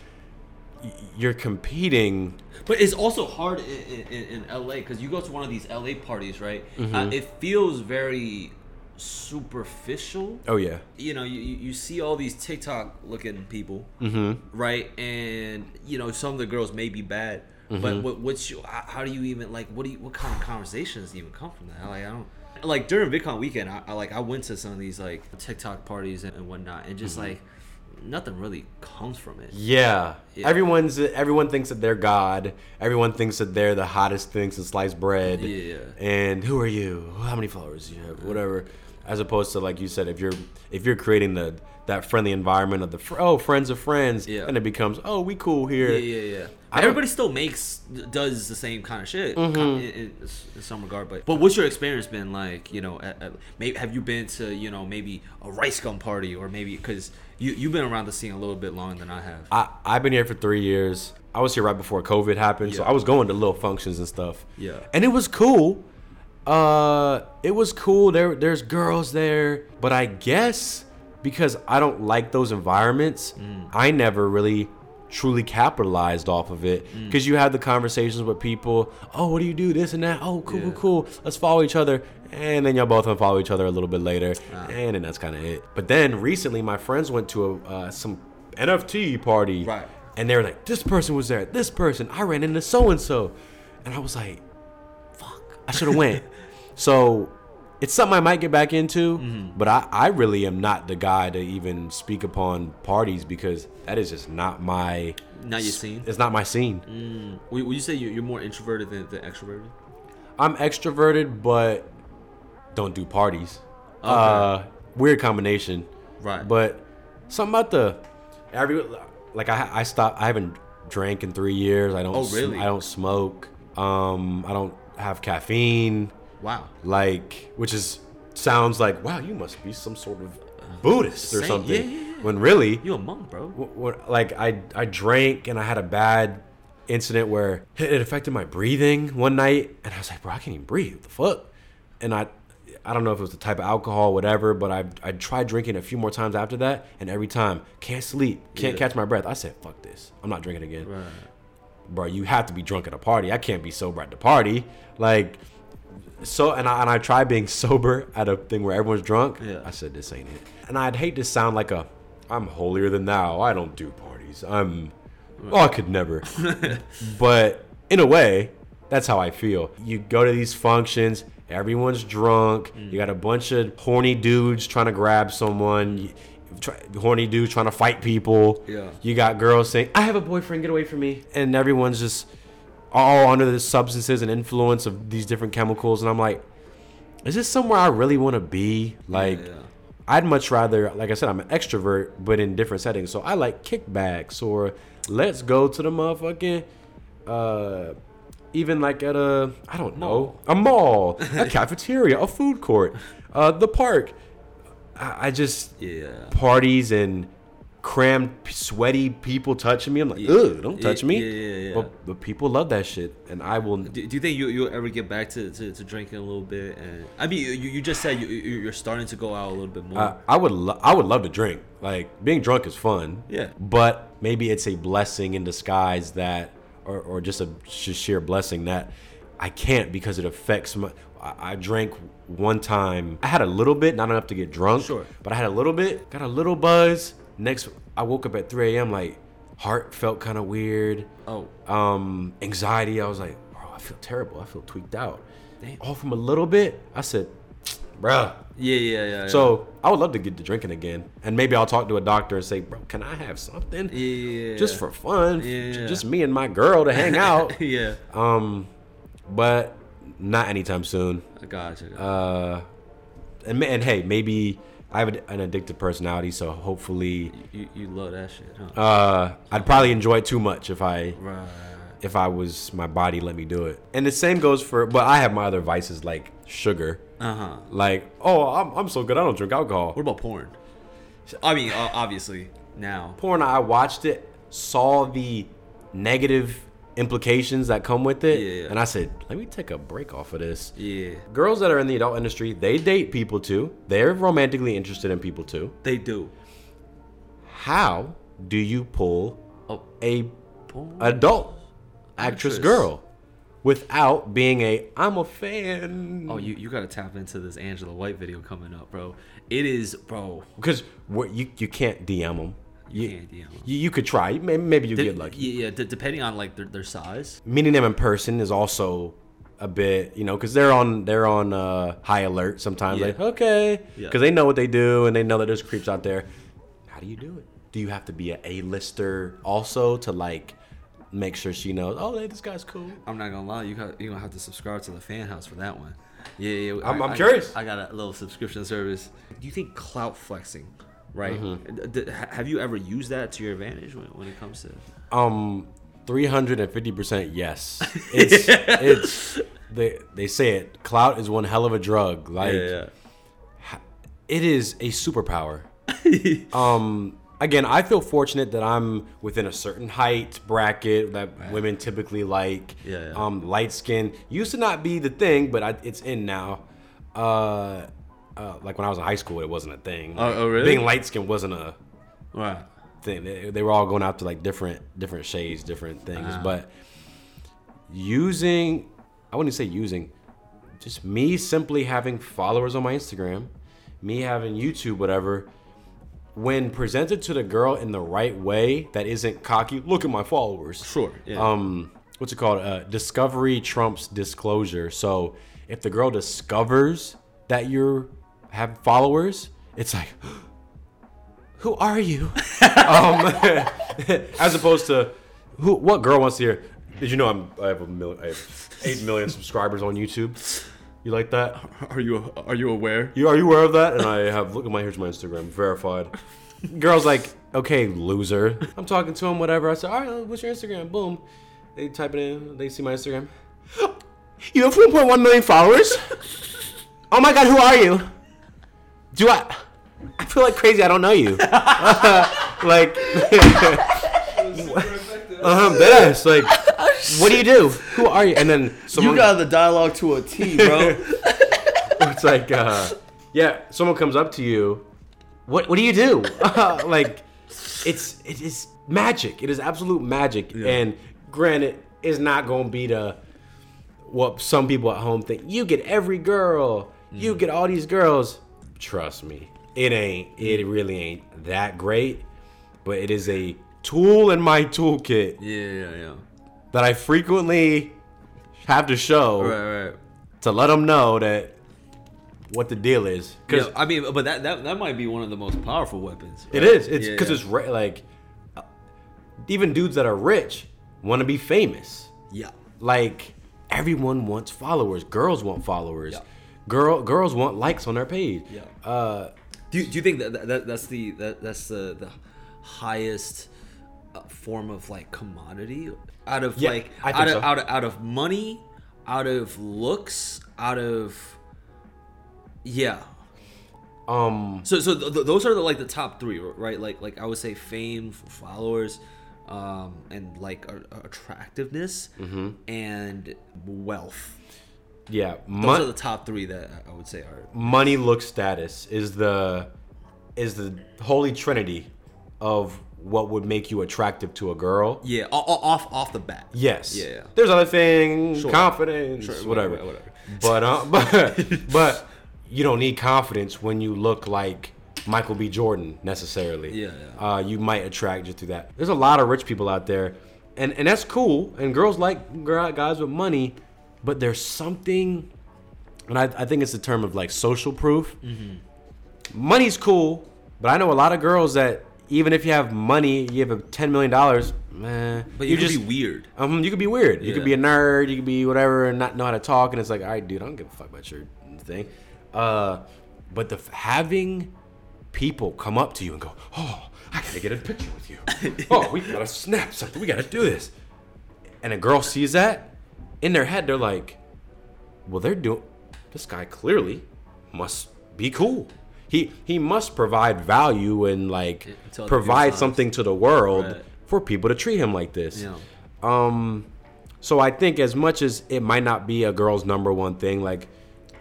you're competing. But it's also hard in, in, in LA because you go to one of these LA parties, right? Mm-hmm. Uh, it feels very superficial. Oh, yeah. You know, you, you see all these TikTok looking people, Mm-hmm. right? And you know, some of the girls may be bad, Mm-hmm. but what, what's your, how how do you even like? What do you, what kind of conversations even come from that? Like I don't like during VidCon weekend. I, I like I went to some of these like TikTok parties and, and whatnot, and just like nothing really comes from it. Yeah. Yeah. Everyone's everyone thinks that they're God. Everyone thinks that they're the hottest thing since sliced bread. Yeah. And who are you? How many followers do you have? Whatever. As opposed to like you said, if you're if you're creating the that friendly environment of the fr- oh friends of friends, Yeah. then it becomes oh we cool here. Yeah, yeah, yeah. Everybody still makes does the same kind of shit Mm-hmm. in, in, in some regard, but but what's your experience been like? You know, at, at, maybe have you been to you know maybe a RiceGum party or maybe because you you've been around the scene a little bit longer than I have. I I've been here for three years. I was here right before COVID happened, so I was going to little functions and stuff. Yeah. and it was cool. Uh, it was cool. There, there's girls there, but I guess because I don't like those environments, Mm. I never really truly capitalized off of it. Mm. Because you have the conversations with people. Oh, what do you do? This and that. Oh, cool, Yeah. cool, cool. Let's follow each other. And then y'all both unfollow each other a little bit later, Ah. and then that's kind of it. But then recently, my friends went to a uh, some NFT party, Right. And they were like, "This person was there. This person. I ran into so and so," and I was like, fuck, I should have [laughs] went. so it's something I might get back into, Mm-hmm. but I, I really am not the guy to even speak upon parties because that is just not my Not your scene. it's not my scene. Mm. Would you say you're, you're more introverted than, than extroverted? I'm extroverted, but don't do parties. Okay. Uh, weird combination. Right. But something about the every like I I stopped. I haven't drank in three years. I don't. Oh, sm- really? I don't smoke. Um, I don't have caffeine. Wow. Like, which is sounds like wow, you must be some sort of Buddhist or Saint. something. Yeah, yeah, yeah. When really, You a monk, bro. wh- wh- like I I drank and I had a bad incident where it affected my breathing one night, and I was like, bro, I can't even breathe. What the fuck? And I. I don't know if it was the type of alcohol, whatever, but I I tried drinking a few more times after that, and every time can't sleep, can't Yeah. catch my breath. I said, "Fuck this, I'm not drinking again." Right. bro, you have to be drunk at a party. I can't be sober at the party. Like, so, and I, and I tried being [laughs] sober at a thing where everyone's drunk. Yeah. I said, this ain't it. And I'd hate to sound like a, I'm holier than thou. I don't do parties. I'm, oh, I could never. [laughs] but in a way, that's how I feel. You go to these functions, everyone's drunk. You got a bunch of horny dudes trying to grab someone. You, try, horny dudes trying to fight people. Yeah. You got girls saying, "I have a boyfriend, get away from me," and everyone's just all under the substances and influence of these different chemicals, and I'm like, "Is this somewhere I really want to be?" Like, yeah. I'd much rather, like I said, I'm an extrovert, but in different settings. So I like kickbacks or let's go to the motherfucking uh, even like at a I don't know a mall, [laughs] a cafeteria, a food court, uh, the park. I, I just Yeah. parties and crammed, sweaty people touching me. I'm like, ugh, don't touch Yeah, me. yeah, yeah, yeah. But, but people love that shit, and I will. Do, do you think you you'll ever get back to, to, to drinking a little bit? And I mean, you, you just said you you- you're starting to go out a little bit more. I, I would lo- I would love to drink. Like being drunk is fun. Yeah. But maybe it's a blessing in disguise that, or, or just a sh- sheer blessing that I can't because it affects my. I, I drank one time. I had a little bit, not enough to get drunk. Sure. But I had a little bit, got a little buzz. Next, I woke up at 3 a.m. Like heart felt kind of weird. oh, Um, anxiety. I was like, bro, I feel terrible. I feel tweaked out. Damn. All from a little bit. I said, bruh. yeah, yeah, yeah. So I would love to get to drinking again, and maybe I'll talk to a doctor and say, "Bro, can I have something yeah, yeah, just for fun, Yeah. just me and my girl to hang out?" [laughs] yeah. um, but not anytime soon. I gotcha. gotcha. Uh, and and hey, maybe I have an addictive personality, so hopefully, you, you love that shit, huh? uh, I'd probably enjoy it too much if I right. if I was my body let me do it. And the same goes for, but I have my other vices like sugar. Uh huh. Like, oh, I'm, I'm so good, I don't drink alcohol. What about porn? I mean, uh, obviously now. porn i watched it saw the negative implications that come with it Yeah. and i said let me take a break off of this Yeah, girls that are in the adult industry they date people too they're romantically interested in people too they do. how do you pull Oh, a porn. adult actress Actress. girl without being a i'm a fan Oh, you, you gotta tap into this Angela White video coming up, bro. It is, bro. because what you, you can't dm them You can't DM 'em. you, you could try maybe you De- get lucky Yeah, yeah de- depending on like their, their size. meeting them in person is also a bit, you know, because they're on they're on uh, high alert sometimes. Yeah. Like, okay, Yeah. because they know what they do and they know that there's creeps out there. How do you do it? Do you have to be a A-lister also to like make sure she knows? Oh, hey, this guy's cool. I'm not gonna lie, you got you gonna have to subscribe to the Fanhouse for that one. Yeah, yeah. I'm- I- I'm I- curious. I got a little subscription service. Do you think clout flexing, right? Mm-hmm. D- have you ever used that to your advantage when, when it comes to? Um, three hundred and fifty percent yes. [laughs] It's it's they they say it. Clout is one hell of a drug. Like it is a superpower. [laughs] um, again, I feel fortunate that I'm within a certain height bracket that women typically like. Yeah, yeah. Um, light skin used to not be the thing, but I, it's in now. Uh, uh, like when I was in high school, it wasn't a thing. Oh- oh, really? Being light skinned wasn't a Right. thing. They, they were all going out to like different different shades, different things. Ah. But using, I wouldn't say using, just me simply having followers on my Instagram, me having YouTube, whatever. When presented to the girl in the right way, that isn't cocky. Look at my followers. Sure. Yeah. Um, what's it called? Uh, discovery trumps disclosure. So if the girl discovers that you have followers, it's like, [gasps] who are you? [laughs] um, [laughs] as opposed to who? What girl wants to hear? Did you know I'm? I have a million. I have eight million subscribers on YouTube. You like that? are you are you aware? You are you aware of that? And I have look at my here's my Instagram verified. Girls like, okay, loser. I'm talking to him, whatever. I said, all right, what's your Instagram? Boom. They type it in. They see my Instagram. [gasps] You have 1.1 million followers. Oh my god, who are you? Do I? I feel like crazy. I don't know you. [laughs] like, [laughs] um, yes. Like, what do you do? Who are you? And then someone. You got the dialogue to a T, bro. [laughs] it's like uh yeah someone comes up to you what what do you do [laughs] like it's it is magic it is absolute magic and granted it's not gonna be the what some people at home think you get every girl you get all these girls trust me it ain't it really ain't that great but it is a tool in my toolkit yeah, yeah, yeah. That i frequently have to show Right, right. to let them know that what the deal is. Because Yeah, I mean, but that, that that might be one of the most powerful weapons. it right? is. It's because yeah. it's re- like even dudes that are rich want to be famous. yeah. Like everyone wants followers. Girls want followers. Yeah. Girl girls want likes on their page. Yeah. Uh, Do you, do you think that, that that's the that, that's the the highest form of like commodity out of Yeah, like out of so. out of out of money, out of looks, out of yeah. Um, So so th- th- those are the like the top three, right? Like like I would say fame, followers, um, and like attractiveness Mm-hmm. and wealth. yeah, Those mon- are the top three that I would say are. money, look, status is the is the holy trinity of what would make you attractive to a girl. Yeah, off off the bat. Yes. Yeah. There's other things, Sure. confidence, Sure, whatever. whatever. But uh, [laughs] but but you don't need confidence when you look like Michael B. Jordan necessarily. Yeah, yeah. Uh, you might attract just through that. There's a lot of rich people out there, and and that's cool. And girls like guys with money, but there's something, and I, I think it's a term of like social proof. Mm-hmm. Money's cool, but I know a lot of girls that even if you have money, you have a ten million dollars, man. But you, just be weird. um, you could be weird. You could be a nerd. You could be whatever and not know how to talk. And it's like, all right, dude, I don't give a fuck about your thing. Uh, but the having people come up to you and go, oh, I gotta get a picture with you. [laughs] oh, we gotta snap something. We gotta do this. And a girl sees that, in their head, they're like, well, they're doing. This guy clearly must be cool. He he must provide value and like provide something to the world Right. for people to treat him like this. Yeah. Um, so I think as much as it might not be a girl's number one thing, like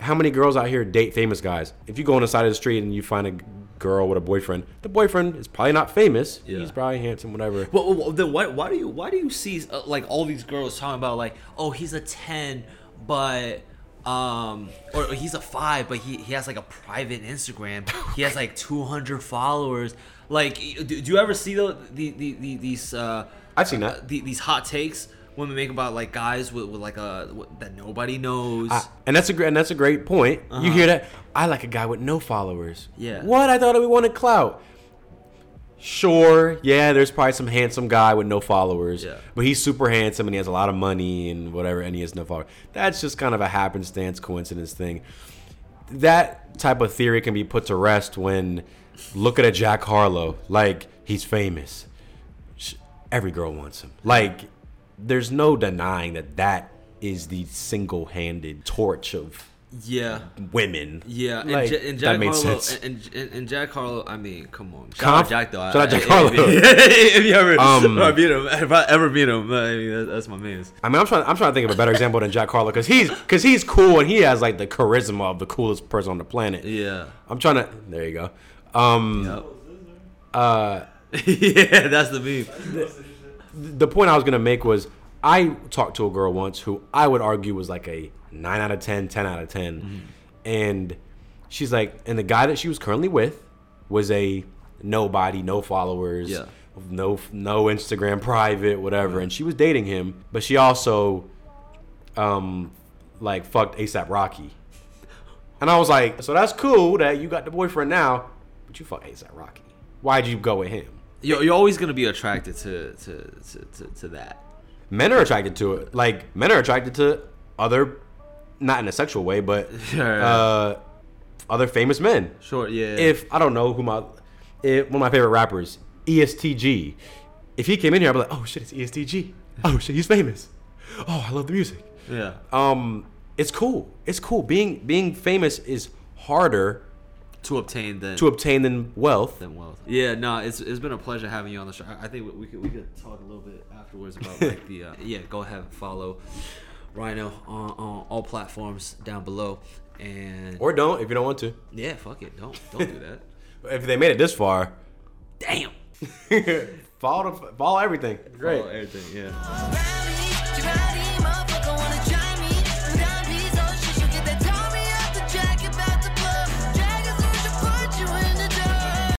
how many girls out here date famous guys? If you go on the side of the street and you find a girl with a boyfriend, the boyfriend is probably not famous. Yeah. He's probably handsome, whatever. Well, well, then why, why do you why do you see uh, like all these girls talking about like oh he's a ten but um or he's a five but he, he has like a private Instagram he has like two hundred followers like do, do you ever see the, the, the, the these uh I've seen that. the, these hot takes women make about like guys with, with like a that nobody knows I- and that's a great and that's a great point. Uh-huh. You hear that? I like a guy with no followers. Yeah. What? I thought we wanted clout. Sure, yeah, there's probably some handsome guy with no followers, Yeah. but he's super handsome and he has a lot of money and whatever, and he has no followers. That's just kind of a happenstance, coincidence thing. That type of theory can be put to rest when look at a Jack Harlow, like he's famous. Every girl wants him. Like, there's no denying that that is the single-handed torch of yeah women. yeah, and, Like, Ja- and that Jack made Harlow, sense. and, and, and Jack Harlow. I mean, come on, shout Conf- out Jack though. shout out Jack [laughs] if- Harlow. [laughs] if you ever, Um, if I meet him, if I ever meet him, I mean, that, that's my man. I mean, I'm trying. I'm trying to think of a better example than Jack Harlow because he's because he's cool and he has like the charisma of the coolest person on the planet. Yeah, I'm trying to. There you go. Um, yep. uh, [laughs] yeah, that's the meme. the point I was gonna make was I talked to a girl once who I would argue was like a nine out of 10, 10 out of 10 Mm-hmm. and she's like, and the guy that she was currently with was a nobody, no followers, Yeah. no no Instagram private, whatever, and she was dating him, but she also, um, like fucked ASAP Rocky, and I was like, so that's cool that you got the boyfriend now, but you fuck ASAP Rocky. Why'd you go with him? You're, you're always gonna be attracted to to, to, to, to that. men are attracted to it. Like men are attracted to other, not in a sexual way, but [laughs] uh, other famous men. Sure, yeah. If I don't know who my, if, one of my favorite rappers, EST Gee, if he came in here, I'd be like, oh shit, it's EST Gee. Oh shit, he's famous. Oh, I love the music. yeah, Um, it's cool. It's cool. Being being famous is harder to obtain than to obtain than wealth. than wealth. Yeah, no, it's it's been a pleasure having you on the show. I I think we could we could talk a little bit afterwards about like [laughs] the uh, yeah. Go ahead, and follow Rhino on, on all platforms down below, and Or don't if you don't want to. yeah, fuck it, don't don't do that. [laughs] If they made it this far, Damn. [laughs] follow the, follow everything. Great. Follow everything, yeah. Gravity, gravity, my